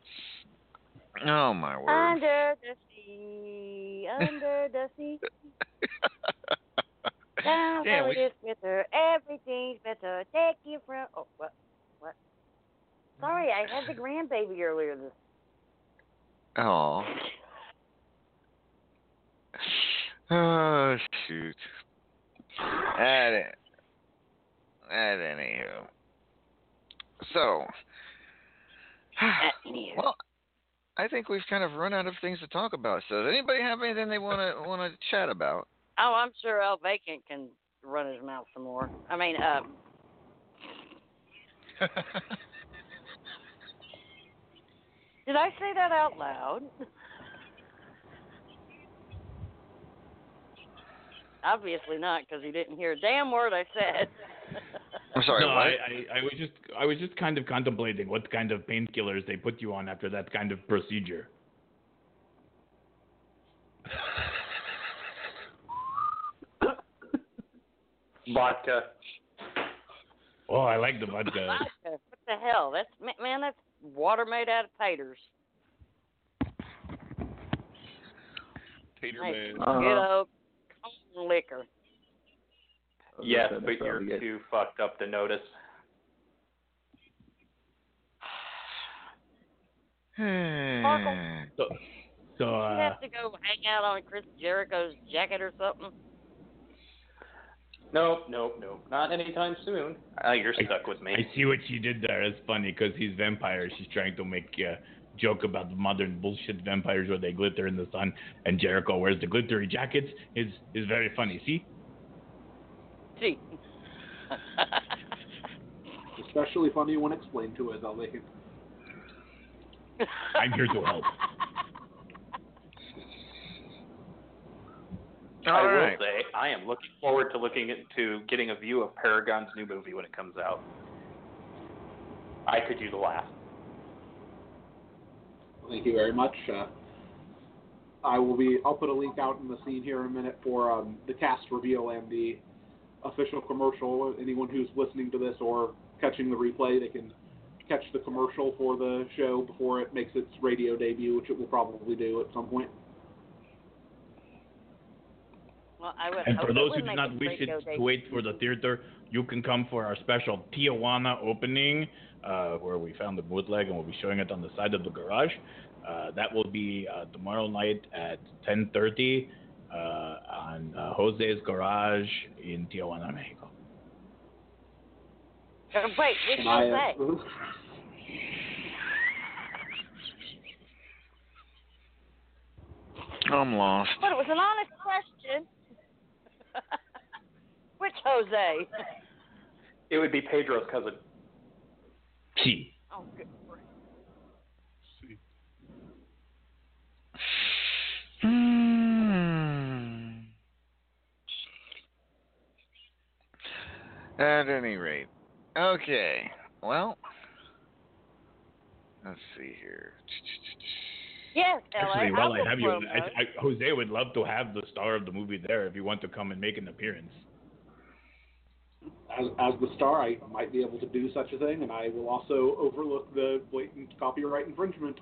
Oh my word. Under the sea, under the sea. Down Yeah, we- everything's better. Take you from. Oh, what? What? Sorry, I had the grandbaby earlier this. Oh. Oh shoot. At. At anywho. So. well, I think we've kind of run out of things to talk about. So, does anybody have anything they want to want to chat about? Oh, I'm sure El Vacant can run his mouth some more. I mean, uh, did I say that out loud? Obviously not, because he didn't hear a damn word I said. I'm sorry. no, what? I, I, I was just I was just kind of contemplating what kind of painkillers they put you on after that kind of procedure. Vodka. Oh, I like the vodka. Vodka. What the hell? That's man. That's water made out of taters. Tater Nice, man. Good old corn liquor. Yes, That's but you're we get- too fucked up to notice. Sparkle. So, so You uh, have to go hang out on Chris Jericho's jacket or something. Nope, nope, nope. Not anytime soon. Uh, you're stuck with me. I see what she did there. It's funny because he's vampire. She's trying to make a joke about the modern bullshit vampires where they glitter in the sun, and Jericho wears the glittery jackets. is is very funny. See, See. especially funny when explained to us. I'll make it. I'm here to help. I All will say I am looking forward to looking into getting a view of Paragon's new movie when it comes out. I could use a laugh. Thank you very much. Uh, I will be. I'll put a link out in the scene here in a minute for um, the cast reveal and the official commercial. Anyone who's listening to this or catching the replay, they can catch the commercial for the show before it makes its radio debut, which it will probably do at some point. Well, I would And hope for it those who do not wish it to wait for the theater, you can come for our special Tijuana opening, uh, where we found the bootleg and we'll be showing it on the side of the garage. Uh, that will be uh, tomorrow night at 10:30 uh, on uh, Jose's Garage in Tijuana, Mexico. Uh, Wait, which And I, Jose? uh, I'm lost. But it was an honest question. Which Jose? It would be Pedro's cousin. T. Oh, good. Hmm. At any rate, okay. Well, let's see here. Yes, LA. Actually, while I will have you. I, I, Jose would love to have the star of the movie there if you want to come and make an appearance. As, as the star, I might be able to do such a thing, and I will also overlook the blatant copyright infringement.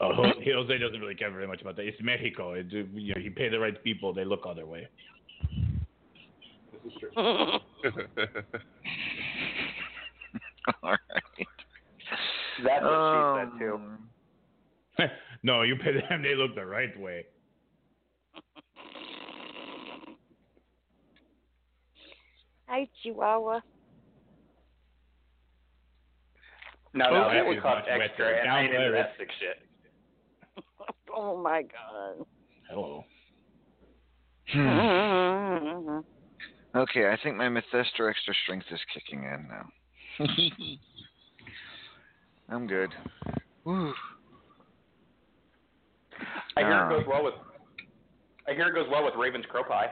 Uh, Jose Jose doesn't really care very much about that. It's Mexico. It, you know, you pay the right people, they look other way. This is true. All right. That's what Um, she said too. no, you pay them, they look the right way. Hi, Chihuahua. No, no, Okay. that would cost Much extra, better. and I ain't into that sick shit. Oh my God. Hello. Hmm. Okay, I think my Mephisto extra strength is kicking in now. I'm good. Woo. I hear Ah. it goes well with. I hear it goes well with Raven's Crow Pie.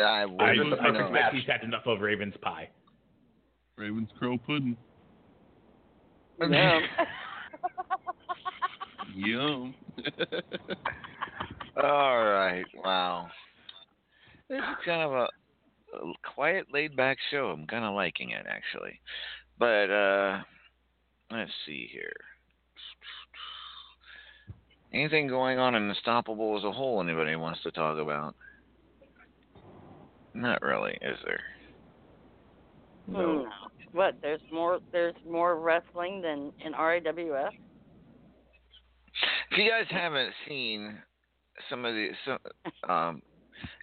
I I, wouldn't I know. suspect he's had enough of Raven's pie. Raven's Crow Pudding. Yum. Yum. All right. Wow. This is kind of a, a quiet, laid-back show. I'm kind of liking it actually. But uh let's see here. Anything going on in Unstoppable as a whole anybody wants to talk about? Not really, is there? No. What? There's more. There's more wrestling than in RAWF. If you guys haven't seen some of the some, um,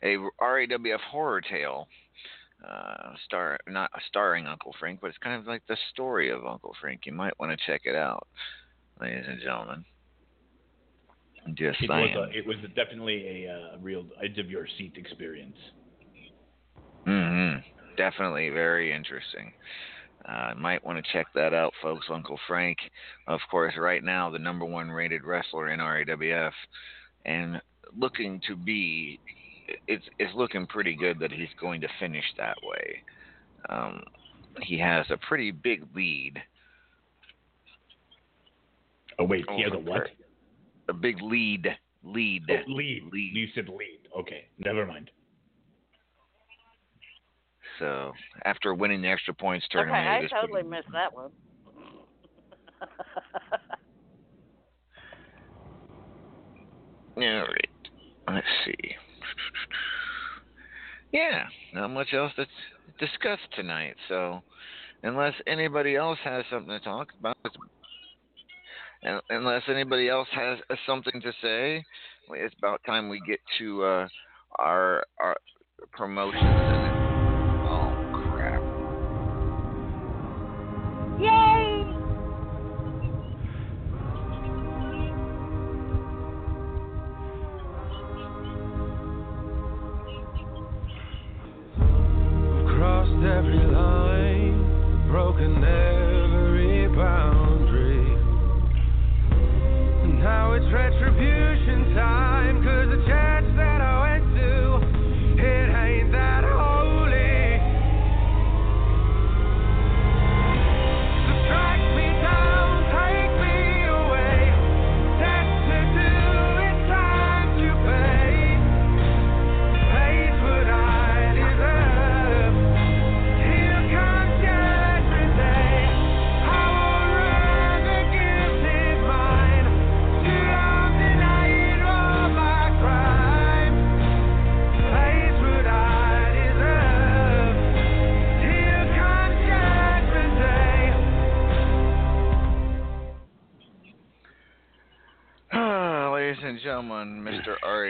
a RAWF horror tale, uh, star not starring Uncle Frank, but it's kind of like the story of Uncle Frank. You might want to check it out, ladies and gentlemen. I'm just It saying. was, a, it was definitely a uh, real edge of your seat experience. Hmm Definitely very interesting. Uh, might want to check that out, folks. Uncle Frank, of course, right now the number one rated wrestler in RAWF, and looking to be, it's it's looking pretty good that he's going to finish that way. Um, he has a pretty big lead. Oh wait, he has a what? A big lead. Lead. Oh, lead. Lead. You said lead. Okay, never mind. So after winning the extra points tournament, Okay, I totally missed that one. All right. Let's see. Yeah, not much else to discuss tonight. So, unless anybody else has something to talk about, unless anybody else has uh, something to say, it's about time we get to uh, our our promotions. Yay!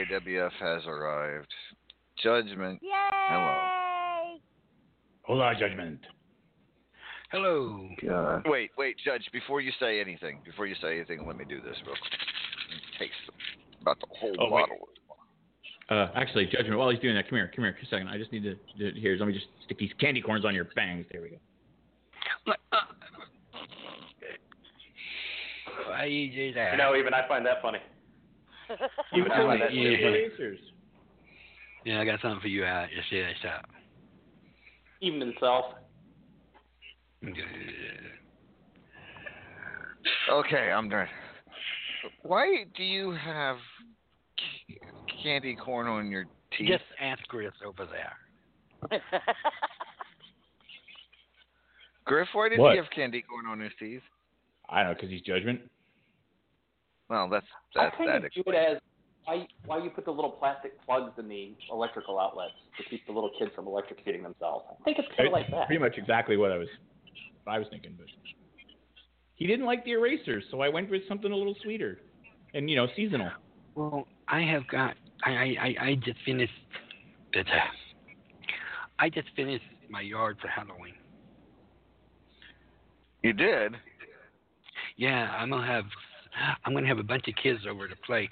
Mr. RAWF has arrived. Judgment. Yay! Hello. Hola, Judgment. Hello. Wait, wait, Judge. Before you say anything, before you say anything, let me do this real quick. Taste about the whole Oh, wait. bottle. Uh, actually, Judgment, while he's doing that, come here, come here, a second. I just need to, to here. Let me just stick these candy corns on your bangs. There we go. Why you do that? You know, even I find that funny. Even I though find they- that yeah. funny. Yeah, I got something for you out. Just yeah, stop. Even himself. Okay, I'm done. Why do you have c- candy corn on your teeth? Just ask Chris over there. Griff, why did What? he have candy corn on his teeth? I don't know, because he's Judgment. Well, that's I that's kind that. of view it as why why you put the little plastic plugs in the electrical outlets to keep the little kids from electrocuting themselves. I think it's kind of like that. Pretty much exactly what I was, what I was thinking. But he didn't like the erasers, so I went with something a little sweeter, and you know, seasonal. Well, I have got. I I I, I just finished. It, uh, I just finished my yard for Halloween. You did? Yeah, I'm gonna have. I'm gonna have a bunch of kids over to play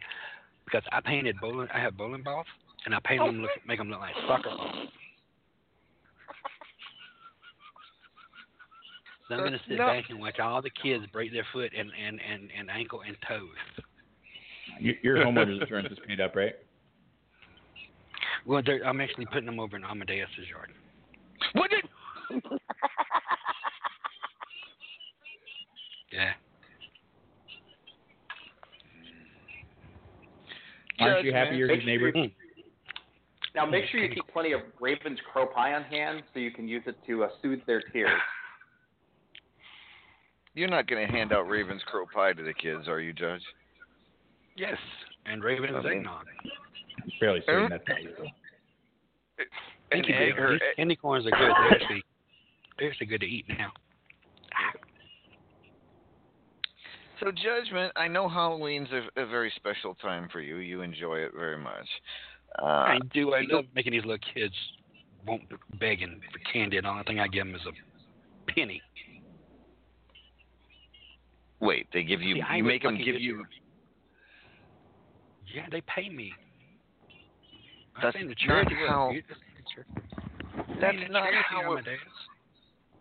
because I painted bowling. I have bowling balls, and I painted them look, make them look like soccer balls. So I'm gonna sit No. back and watch all the kids break their foot and and and, and ankle and toes. Your, your homeowner's insurance is paid up, right? Well, I'm actually putting them over in Amadeus's yard. What did? Yeah. Aren't you happy you're his neighbor? Now make sure you keep plenty of Raven's crow pie on hand so you can use it to uh, soothe their tears. You're not going to hand out Raven's crow pie to the kids, are you, Judge? Yes, and Raven's Okay. eggnog. Fairly certain Er- that's not legal. Thank you, egg Greg. or These candy corns are good. They're actually, they're actually good to eat now. So, Judgment, I know Halloween's a, a very special time for you. You enjoy it very much. Uh, I do. I love making these little kids won't begging for candy, and all the only thing I give them is a penny. Wait, they give you, See, you make them give you. Yeah, they pay me. That's not how-. That's not how it, Amadeus.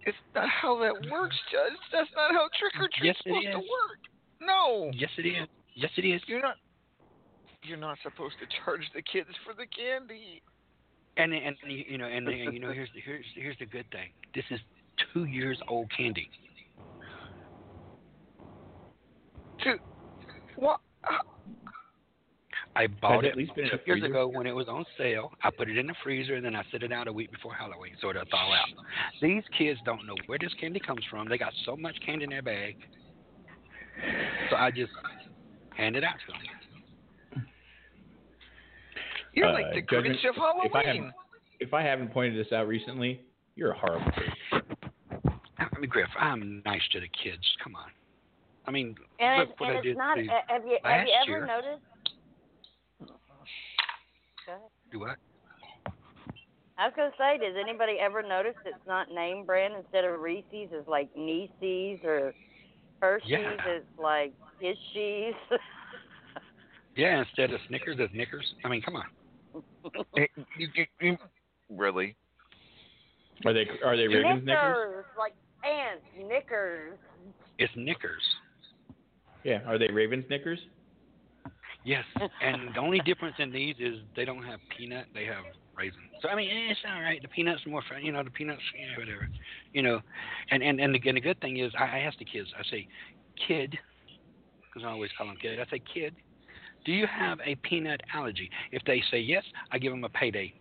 It's not how that works, Judge. That's not how trick or treat's Yes, supposed to work. No. Yes, it is. Yes, it is. You're not. You're not supposed to charge the kids for the candy. And and you know and, and you know here's the, here's here's the good thing. This is two years old candy. Dude, what? I bought it it at least been in a two years ago when it was on sale. I put it in the freezer and then I set it out a week before Halloween so it'll thaw out. These kids don't know where this candy comes from. They got so much candy in their bag. So I just hand it out to them. You're Uh, like the Judgment, Grinch of if I Halloween. haven't, if I haven't pointed this out recently, you're a horrible person. I mean, Griff, I'm nice to the kids. Come on. I mean, And, look it, what and I did not. Have you have last you ever year. noticed? Go ahead. Do what? I was gonna say, does anybody ever notice it's not name brand instead of Reese's? It's like Nieces or Hershey's. Yeah. It's like Hishies. Yeah, instead of Snickers, it's Knickers. I mean, come on. Really? Are they are they Ravens Knickers? Knickers, like pants, Knickers. It's Knickers. Yeah, are they Ravens Knickers? Yes, and the only difference in these is they don't have peanut; they have raisin. So I mean, eh, it's all right. The peanuts are more fun, you know. The peanuts, yeah, whatever, you know. And and and the, and the good thing is, I, I ask the kids. I say, kid, because I always call them kid. I say, kid, do you have a peanut allergy? If they say yes, I give them a payday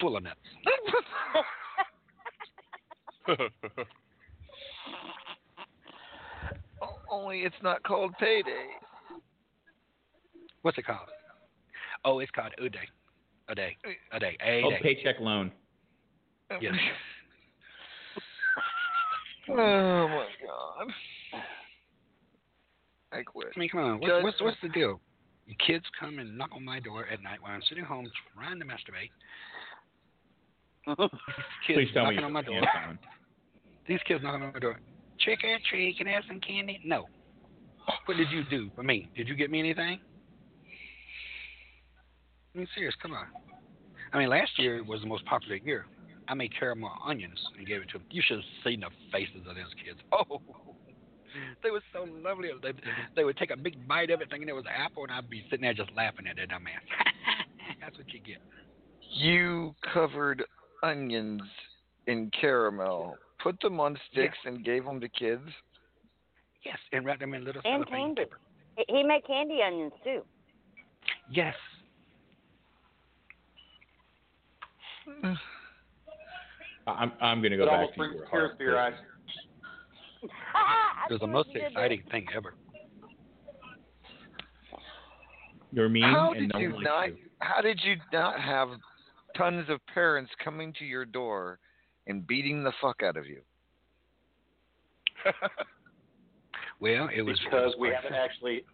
full of nuts. Only it's not called payday. What's it called? Oh, it's called a day, a day, a day, a Oh, day. paycheck loan. Yes. Oh my god. I quit. I mean, come on. What's what's, what's the deal? kids come and knock on my door at night while I'm sitting home trying to masturbate. kids Please tell me knocking on my door. These kids knocking on my door. Trick or treat, can I have some candy? No. What did you do for me? Did you get me anything? I mean, serious, come on. I mean, last year was the most popular year. I made caramel onions and gave it to them. You should have seen the faces of those kids. Oh, they were so lovely. They, they would take a big bite of it thinking it was an apple, and I'd be sitting there just laughing at their dumb ass. That's what you get. You covered onions in caramel, put them on sticks, and gave them to kids. Yes, and wrapped them in little And cellophane candy. paper. He- He made candy onions too. Yes. I'm I'm gonna go It back to brings your heart. to your eyes. It was the most exciting thing ever. You're mean How and did no you one not? you. How did you not have tons of parents coming to your door and beating the fuck out of you? Well, it was because we haven't actually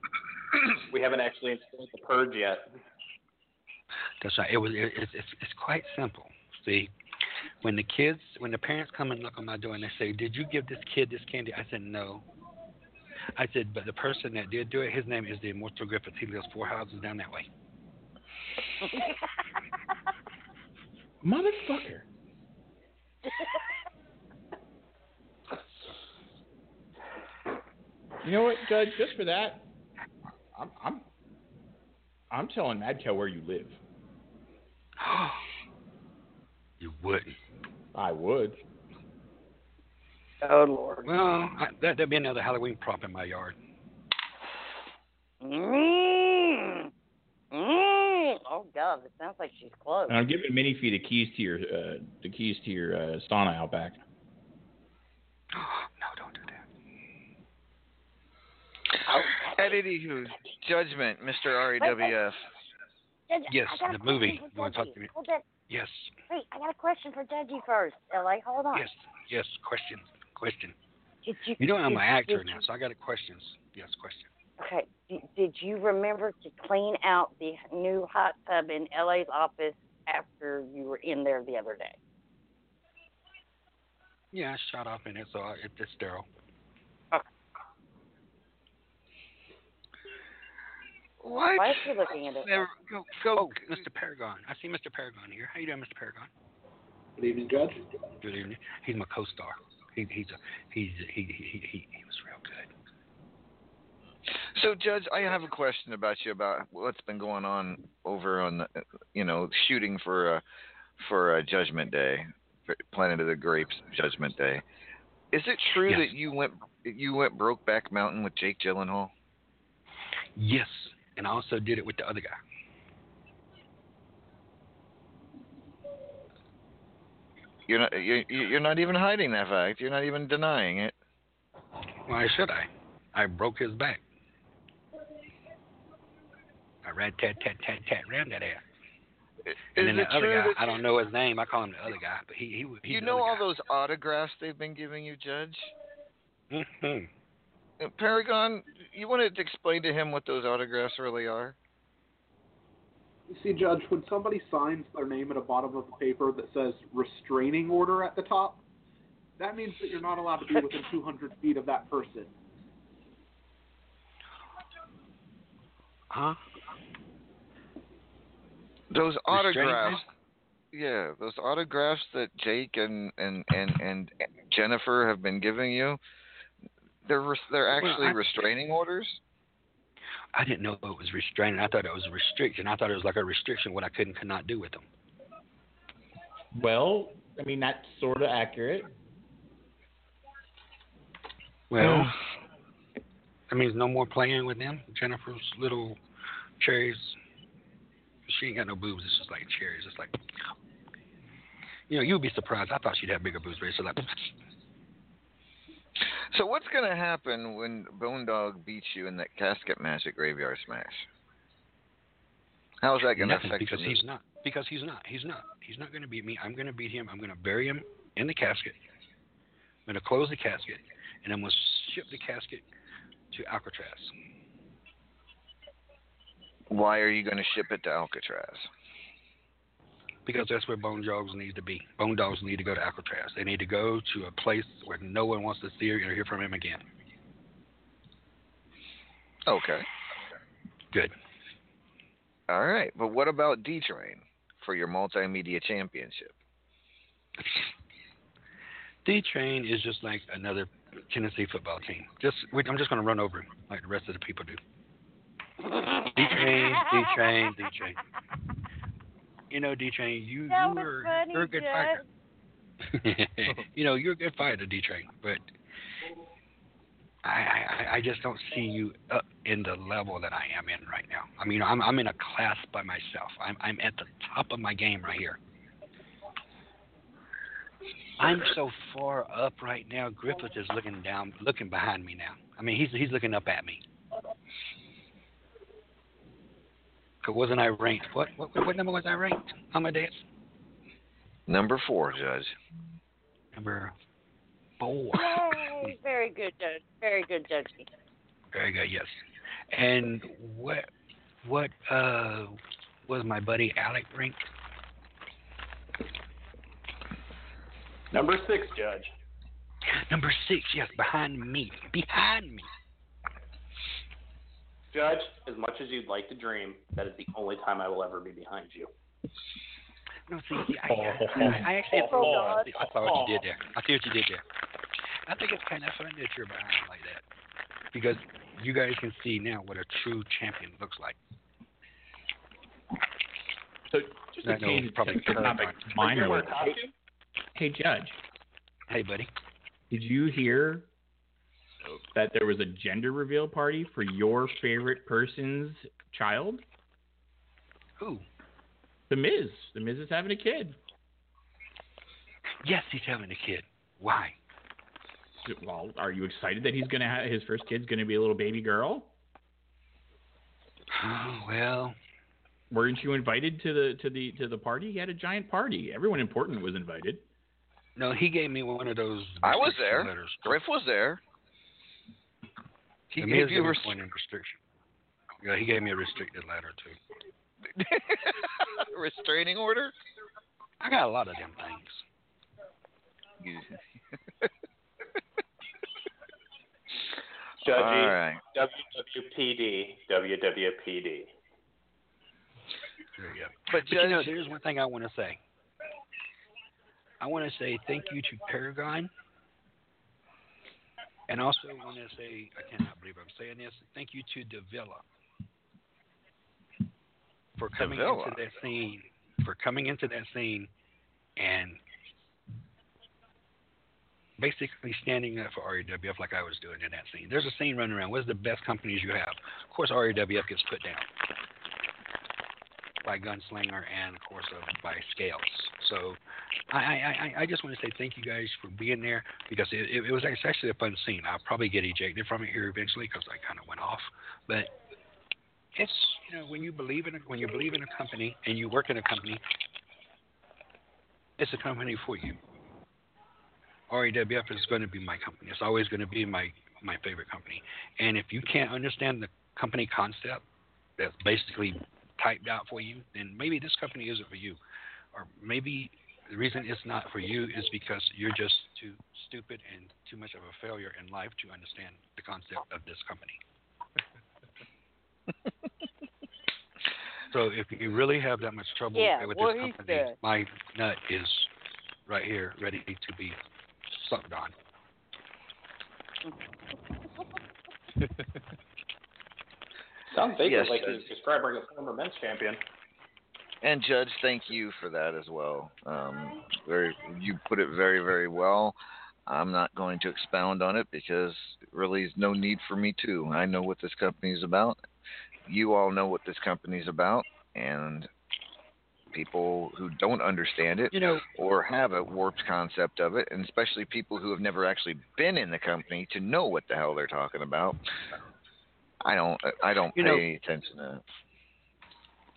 we haven't actually installed the purge yet. That's right. It was. It, it's it's it's quite simple. See, when the kids, when the parents come and knock on my door and they say, "Did you give this kid this candy?" I said, "No." I said, "But the person that did do it, his name is the Immortal Griffith. He lives four houses down that way." Motherfucker. You know what, Judge? Just for that, I'm I'm I'm telling Madcow where you live. you wouldn't. I would. Oh Lord. Well, I, that there'd be another Halloween prop in my yard. Mm. Mm. Oh God, it sounds like she's close. And I'm giving Minnie Fee the keys to your uh, the keys to your uh, sauna out back. no, don't do that. At anywho, judgment, Mr. RAWF. Yes, the movie. You want to talk to me? Hold that. Yes, Wait, I got a question for Judgy first. La, hold on. yes, yes. Question, question. Did you, You know I'm did, an actor now, so I got a questions. Yes, question. Okay. Did, did you remember to clean out the new hot tub in LA's office after you were in there the other day? Yeah, I shot off in it, so I, it, it's sterile. What? Why is she looking at it? Never, go, Oh, Mr. Paragon. I see Mr. Paragon here. How you doing, Mr. Paragon? Good evening, Judge. Good evening. He's my co-star. He, he's a, he's he, he he he was real good. So, Judge, I have a question about you about what's been going on over on, the, you know, shooting for uh, for uh, Judgment Day, for Planet of the Grapes Judgment Day. Is it true Yes. that you went you went Brokeback Mountain with Jake Gyllenhaal? Yes, and I also did it with the other guy. You're not you're, you're not even hiding that fact. You're not even denying it. Why should I? I broke his back. I rat tat tat tat tat ran that ass. Is And then the other guy, I don't know his name. I call him the other guy, but he he was. you know all those autographs they've been giving you, Judge? hmm Uh, Paragon, you wanted to explain to him what those autographs really are? You see, Judge, when somebody signs their name at the bottom of a paper that says restraining order at the top, that means that you're not allowed to be within 200 feet of that person. Huh? Those autographs. Yeah, those autographs that Jake and and and and Jennifer have been giving you. They're res- they're Well, actually I- restraining orders. I didn't know it was restraining. I thought it was a restriction. I thought it was like a restriction what I could and could not do with them. Well, I mean that's sort of accurate. Well, that means no more playing with them. Jennifer's little cherries. She ain't got no boobs. It's just like cherries. It's like, you know, you'd be surprised. I thought she'd have bigger boobs, but it's like, So what's gonna happen when Bone Dog beats you in that casket match at Graveyard Smash? How's that gonna nothing affect because you? he's not. Because he's not. He's not. He's not going to beat me. I'm going to beat him. I'm going to bury him in the casket. I'm going to close the casket, and I'm going to ship the casket to Alcatraz. Why are you going to ship it to Alcatraz? Because that's where bone dogs need to be. Bone dogs need to go to Alcatraz. They need to go to a place where no one wants to see or hear from him again. Okay. Good. All right. But what about D Train for your multimedia championship? D Train is just like another Tennessee football team. Just we, I'm just going to run over him like the rest of the people do. D Train, D Train, D Train. You know, D Train, you That you was were funny, you're a good Judge. fighter. you know, you're a good fighter, D Train, but I, I I just don't see you up in the level that I am in right now. I mean, I'm I'm in a class by myself. I'm I'm at the top of my game right here. I'm so far up right now. Griffith is looking down, looking behind me now. I mean, he's he's looking up at me. 'Cause wasn't I ranked? What what what number was I ranked? Amadeus? Number four, Judge. Number four. Yay! Very good, Judge. Very good, Judgy. Very good, yes. And what what uh was my buddy Alec ranked? Number six, Judge. Number six, yes, behind me. Behind me. Judge, as much as you'd like to dream, that is the only time I will ever be behind you. No, see, see I, I, I actually Oh, I see, I saw what you did there. I see what you did there. I think it's kind of fun that you're behind like that because you guys can see now what a true champion looks like. So just I to know change probably the topic minor. Hey, Judge. Hey, buddy. Did you hear that there was a gender reveal party for your favorite person's child? Who? The Miz. The Miz is having a kid. Yes, he's having a kid. Why? Well, are you excited that he's gonna have his first kid's gonna be a little baby girl? Oh, well, Weren't you invited to the to the to the party? He had a giant party. Everyone important was invited. no, he gave me one of those. I was there. Letters. Griff was there. He The gave you gave me res- one in restriction. Yeah, he gave me a restricted letter too. restraining order. I got a lot of them things. You- Judge, All right. WWPD, WWPD. There you go. But But you know, Judge- there's one thing I want to say. I want to say thank you to Paragon. And also I want to say, I cannot believe I'm saying this, thank you to Davila for coming Davila? into that scene, for coming into that scene and basically standing up for RAWF like I was doing in that scene. There's a scene running around. What's the best companies you have? Of course, RAWF gets put down by Gunslinger and, of course, uh, by Scales. So I, I, I, just want to say thank you guys for being there because it, it, it was actually a fun scene. I'll probably get ejected from it here eventually because I kind of went off. But it's you know when you believe in a, when you believe in a company and you work in a company, it's a company for you. RAWF is going to be my company. It's always going to be my my favorite company. And if you can't understand the company concept that's basically typed out for you, then maybe this company isn't for you. Or maybe the reason it's not for you is because you're just too stupid and too much of a failure in life to understand the concept of this company. so if you really have that much trouble Yeah, with this company, my nut is right here, ready to be sucked on. Sounds vaguely Yes, like Judge. he's describing a former men's champion. And Judge, thank you for that as well. Um, very, you put it very, very well. I'm not going to expound on it because really is no need for me to. I know what this company is about. You all know what this company is about, and people who don't understand it You know, or have a warped concept of it, and especially people who have never actually been in the company to know what the hell they're talking about. I don't. I don't You pay know- any attention to that.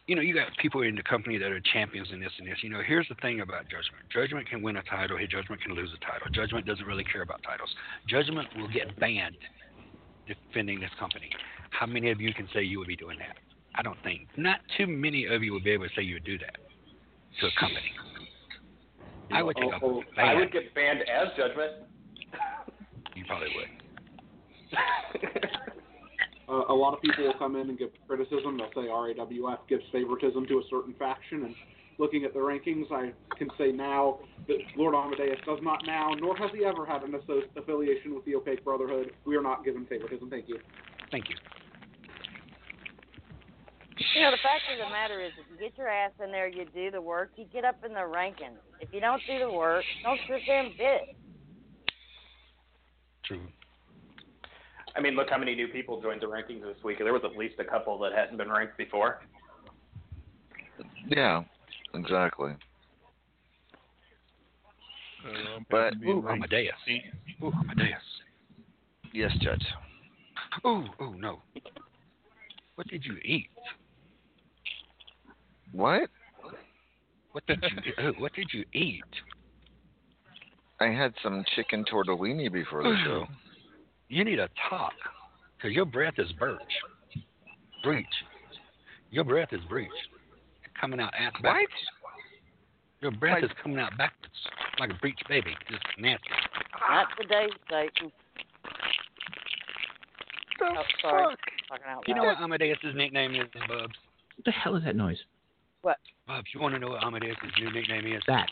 you know, you got people in the company that are champions in this and this. You know, here's the thing about Judgment. Judgment can win a title. Hey, Judgment can lose a title. Judgment doesn't really care about titles. Judgment will get banned defending this company. How many of you can say you would be doing that? I don't think. Not too many of you would be able to say you would do that to a company. I would take a Oh, oh I would get banned as Judgment. You probably would. Uh, a lot of people will come in and give criticism. They'll say RAWF gives favoritism to a certain faction, and looking at the rankings, I can say now that Lord Amadeus does not now, nor has he ever had an asso- affiliation with the Opaque Brotherhood. We are not given favoritism. Thank you. Thank you. You know, the fact of the matter is, if you get your ass in there, you do the work, you get up in the rankings. If you don't do the work, don't sit there and bitch. True. I mean, look how many new people joined the rankings this week. There was at least a couple that hadn't been ranked before. Yeah, exactly. Uh, But Ooh, Amadeus. Ooh, Amadeus. yes, Judge. Ooh, ooh, no. What did you eat? What? What did you? ooh, what did you eat? I had some chicken tortellini before the show. You need to talk, cause your breath is birch. Breach. Your breath is breach. Coming out ass backwards. Your breath is coming out backwards like a breech baby. Just nasty. Not today, Satan. Oh, sorry. Talking out You know what Amadeus' nickname is, Bubs? What the hell is that noise? What? Bubs, you want to know what Amadeus' new nickname is? That.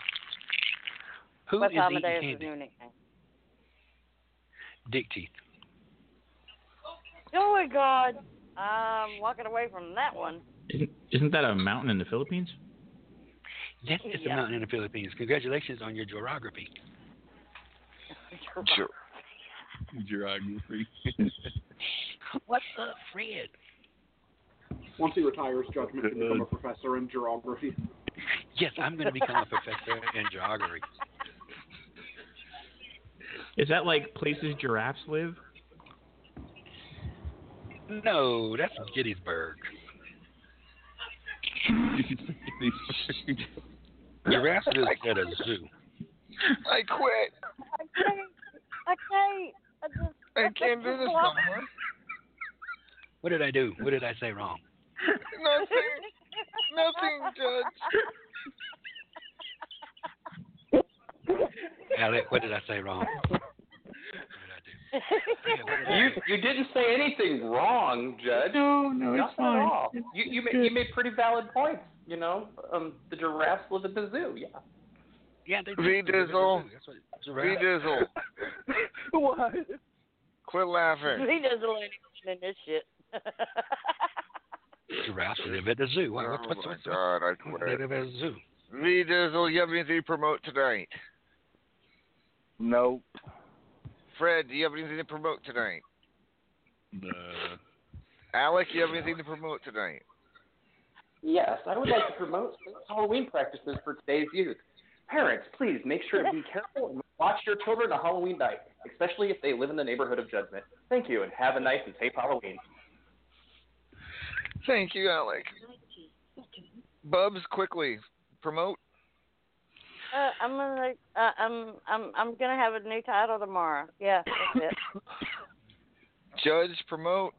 Who What's is eating Amadeus' new nickname? Dick teeth. Oh my God! I'm walking away from that one. Isn't, isn't that a mountain in the Philippines? Yes, it's Yeah. a mountain in the Philippines. Congratulations on your geography. Sure. Geography. What's up, Fred? Once he retires, Judgment can become a uh, professor in geography. Yes, I'm going to become a professor in geography. Is that like places giraffes live? No, that's Gettysburg. Giraffes live at a zoo. I quit. I can't. I can't. I just. I can't do this no more. What did I do? What did I say wrong? Nothing. Nothing, Judge. Alec, what did I say wrong? You you didn't say anything wrong, Judge. No, no, it's Nothing fine. At all. It's- You you it's made, you made pretty valid points. You know, um, the giraffes live at the zoo. Yeah. Yeah, they V Dizzle. That's what V-Dizzle. what? Quit laughing. he doesn't let anyone in this shit. Giraffes live at the zoo. What, what's Oh what's my what's God, I They quit. live at a zoo. V Dizzle, you have anything to promote tonight? No. Fred, do you have anything to promote tonight? Uh, Alec, you have anything to promote tonight? Yes, I would like to promote Halloween practices for today's youth. Parents, please make sure to be careful and watch your children on Halloween night, especially if they live in the neighborhood of Judgment. Thank you, and have a nice and safe Halloween. Thank you, Alec. Bubs, quickly promote. Uh, I'm gonna. Uh, I'm. I'm. I'm gonna have a new title tomorrow. Yeah, that's it. Judge, promote.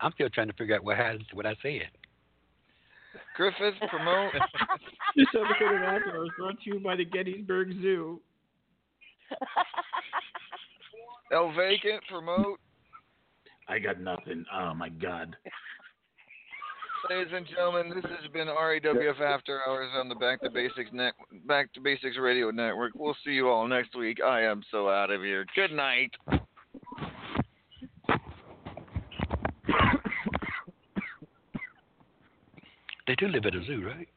I'm still trying to figure out what I, what I said. Griffith, promote. This episode of After Hours brought to you by the Gettysburg Zoo. El Vacant, promote. I got nothing. Oh my god. Ladies and gentlemen, this has been RAWF After Hours on the Back to Basics net, Back to Basics Radio Network. We'll see you all next week. I am so out of here. Good night. They do live at a zoo, right?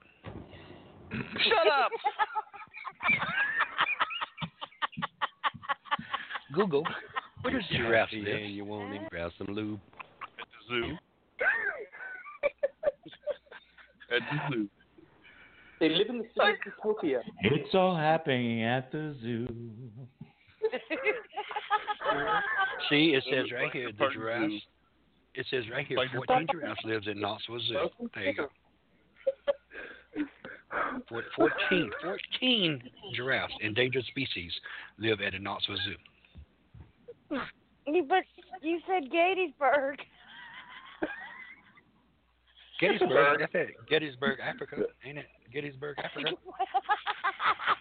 Shut up. Google. Where does giraffes Yeah, live? you want to grab some lube? at the zoo. At the zoo. They live in the city of Utopia. It's all happening at the zoo. See, it says right here the Park giraffes. It says right here, 14 giraffes lives in Knoxville Zoo. There you go. 14, 14 giraffes, endangered species, live at a Knoxville Zoo. But you said Gettysburg. Gettysburg, I said Gettysburg, Africa, ain't it? Gettysburg, Africa.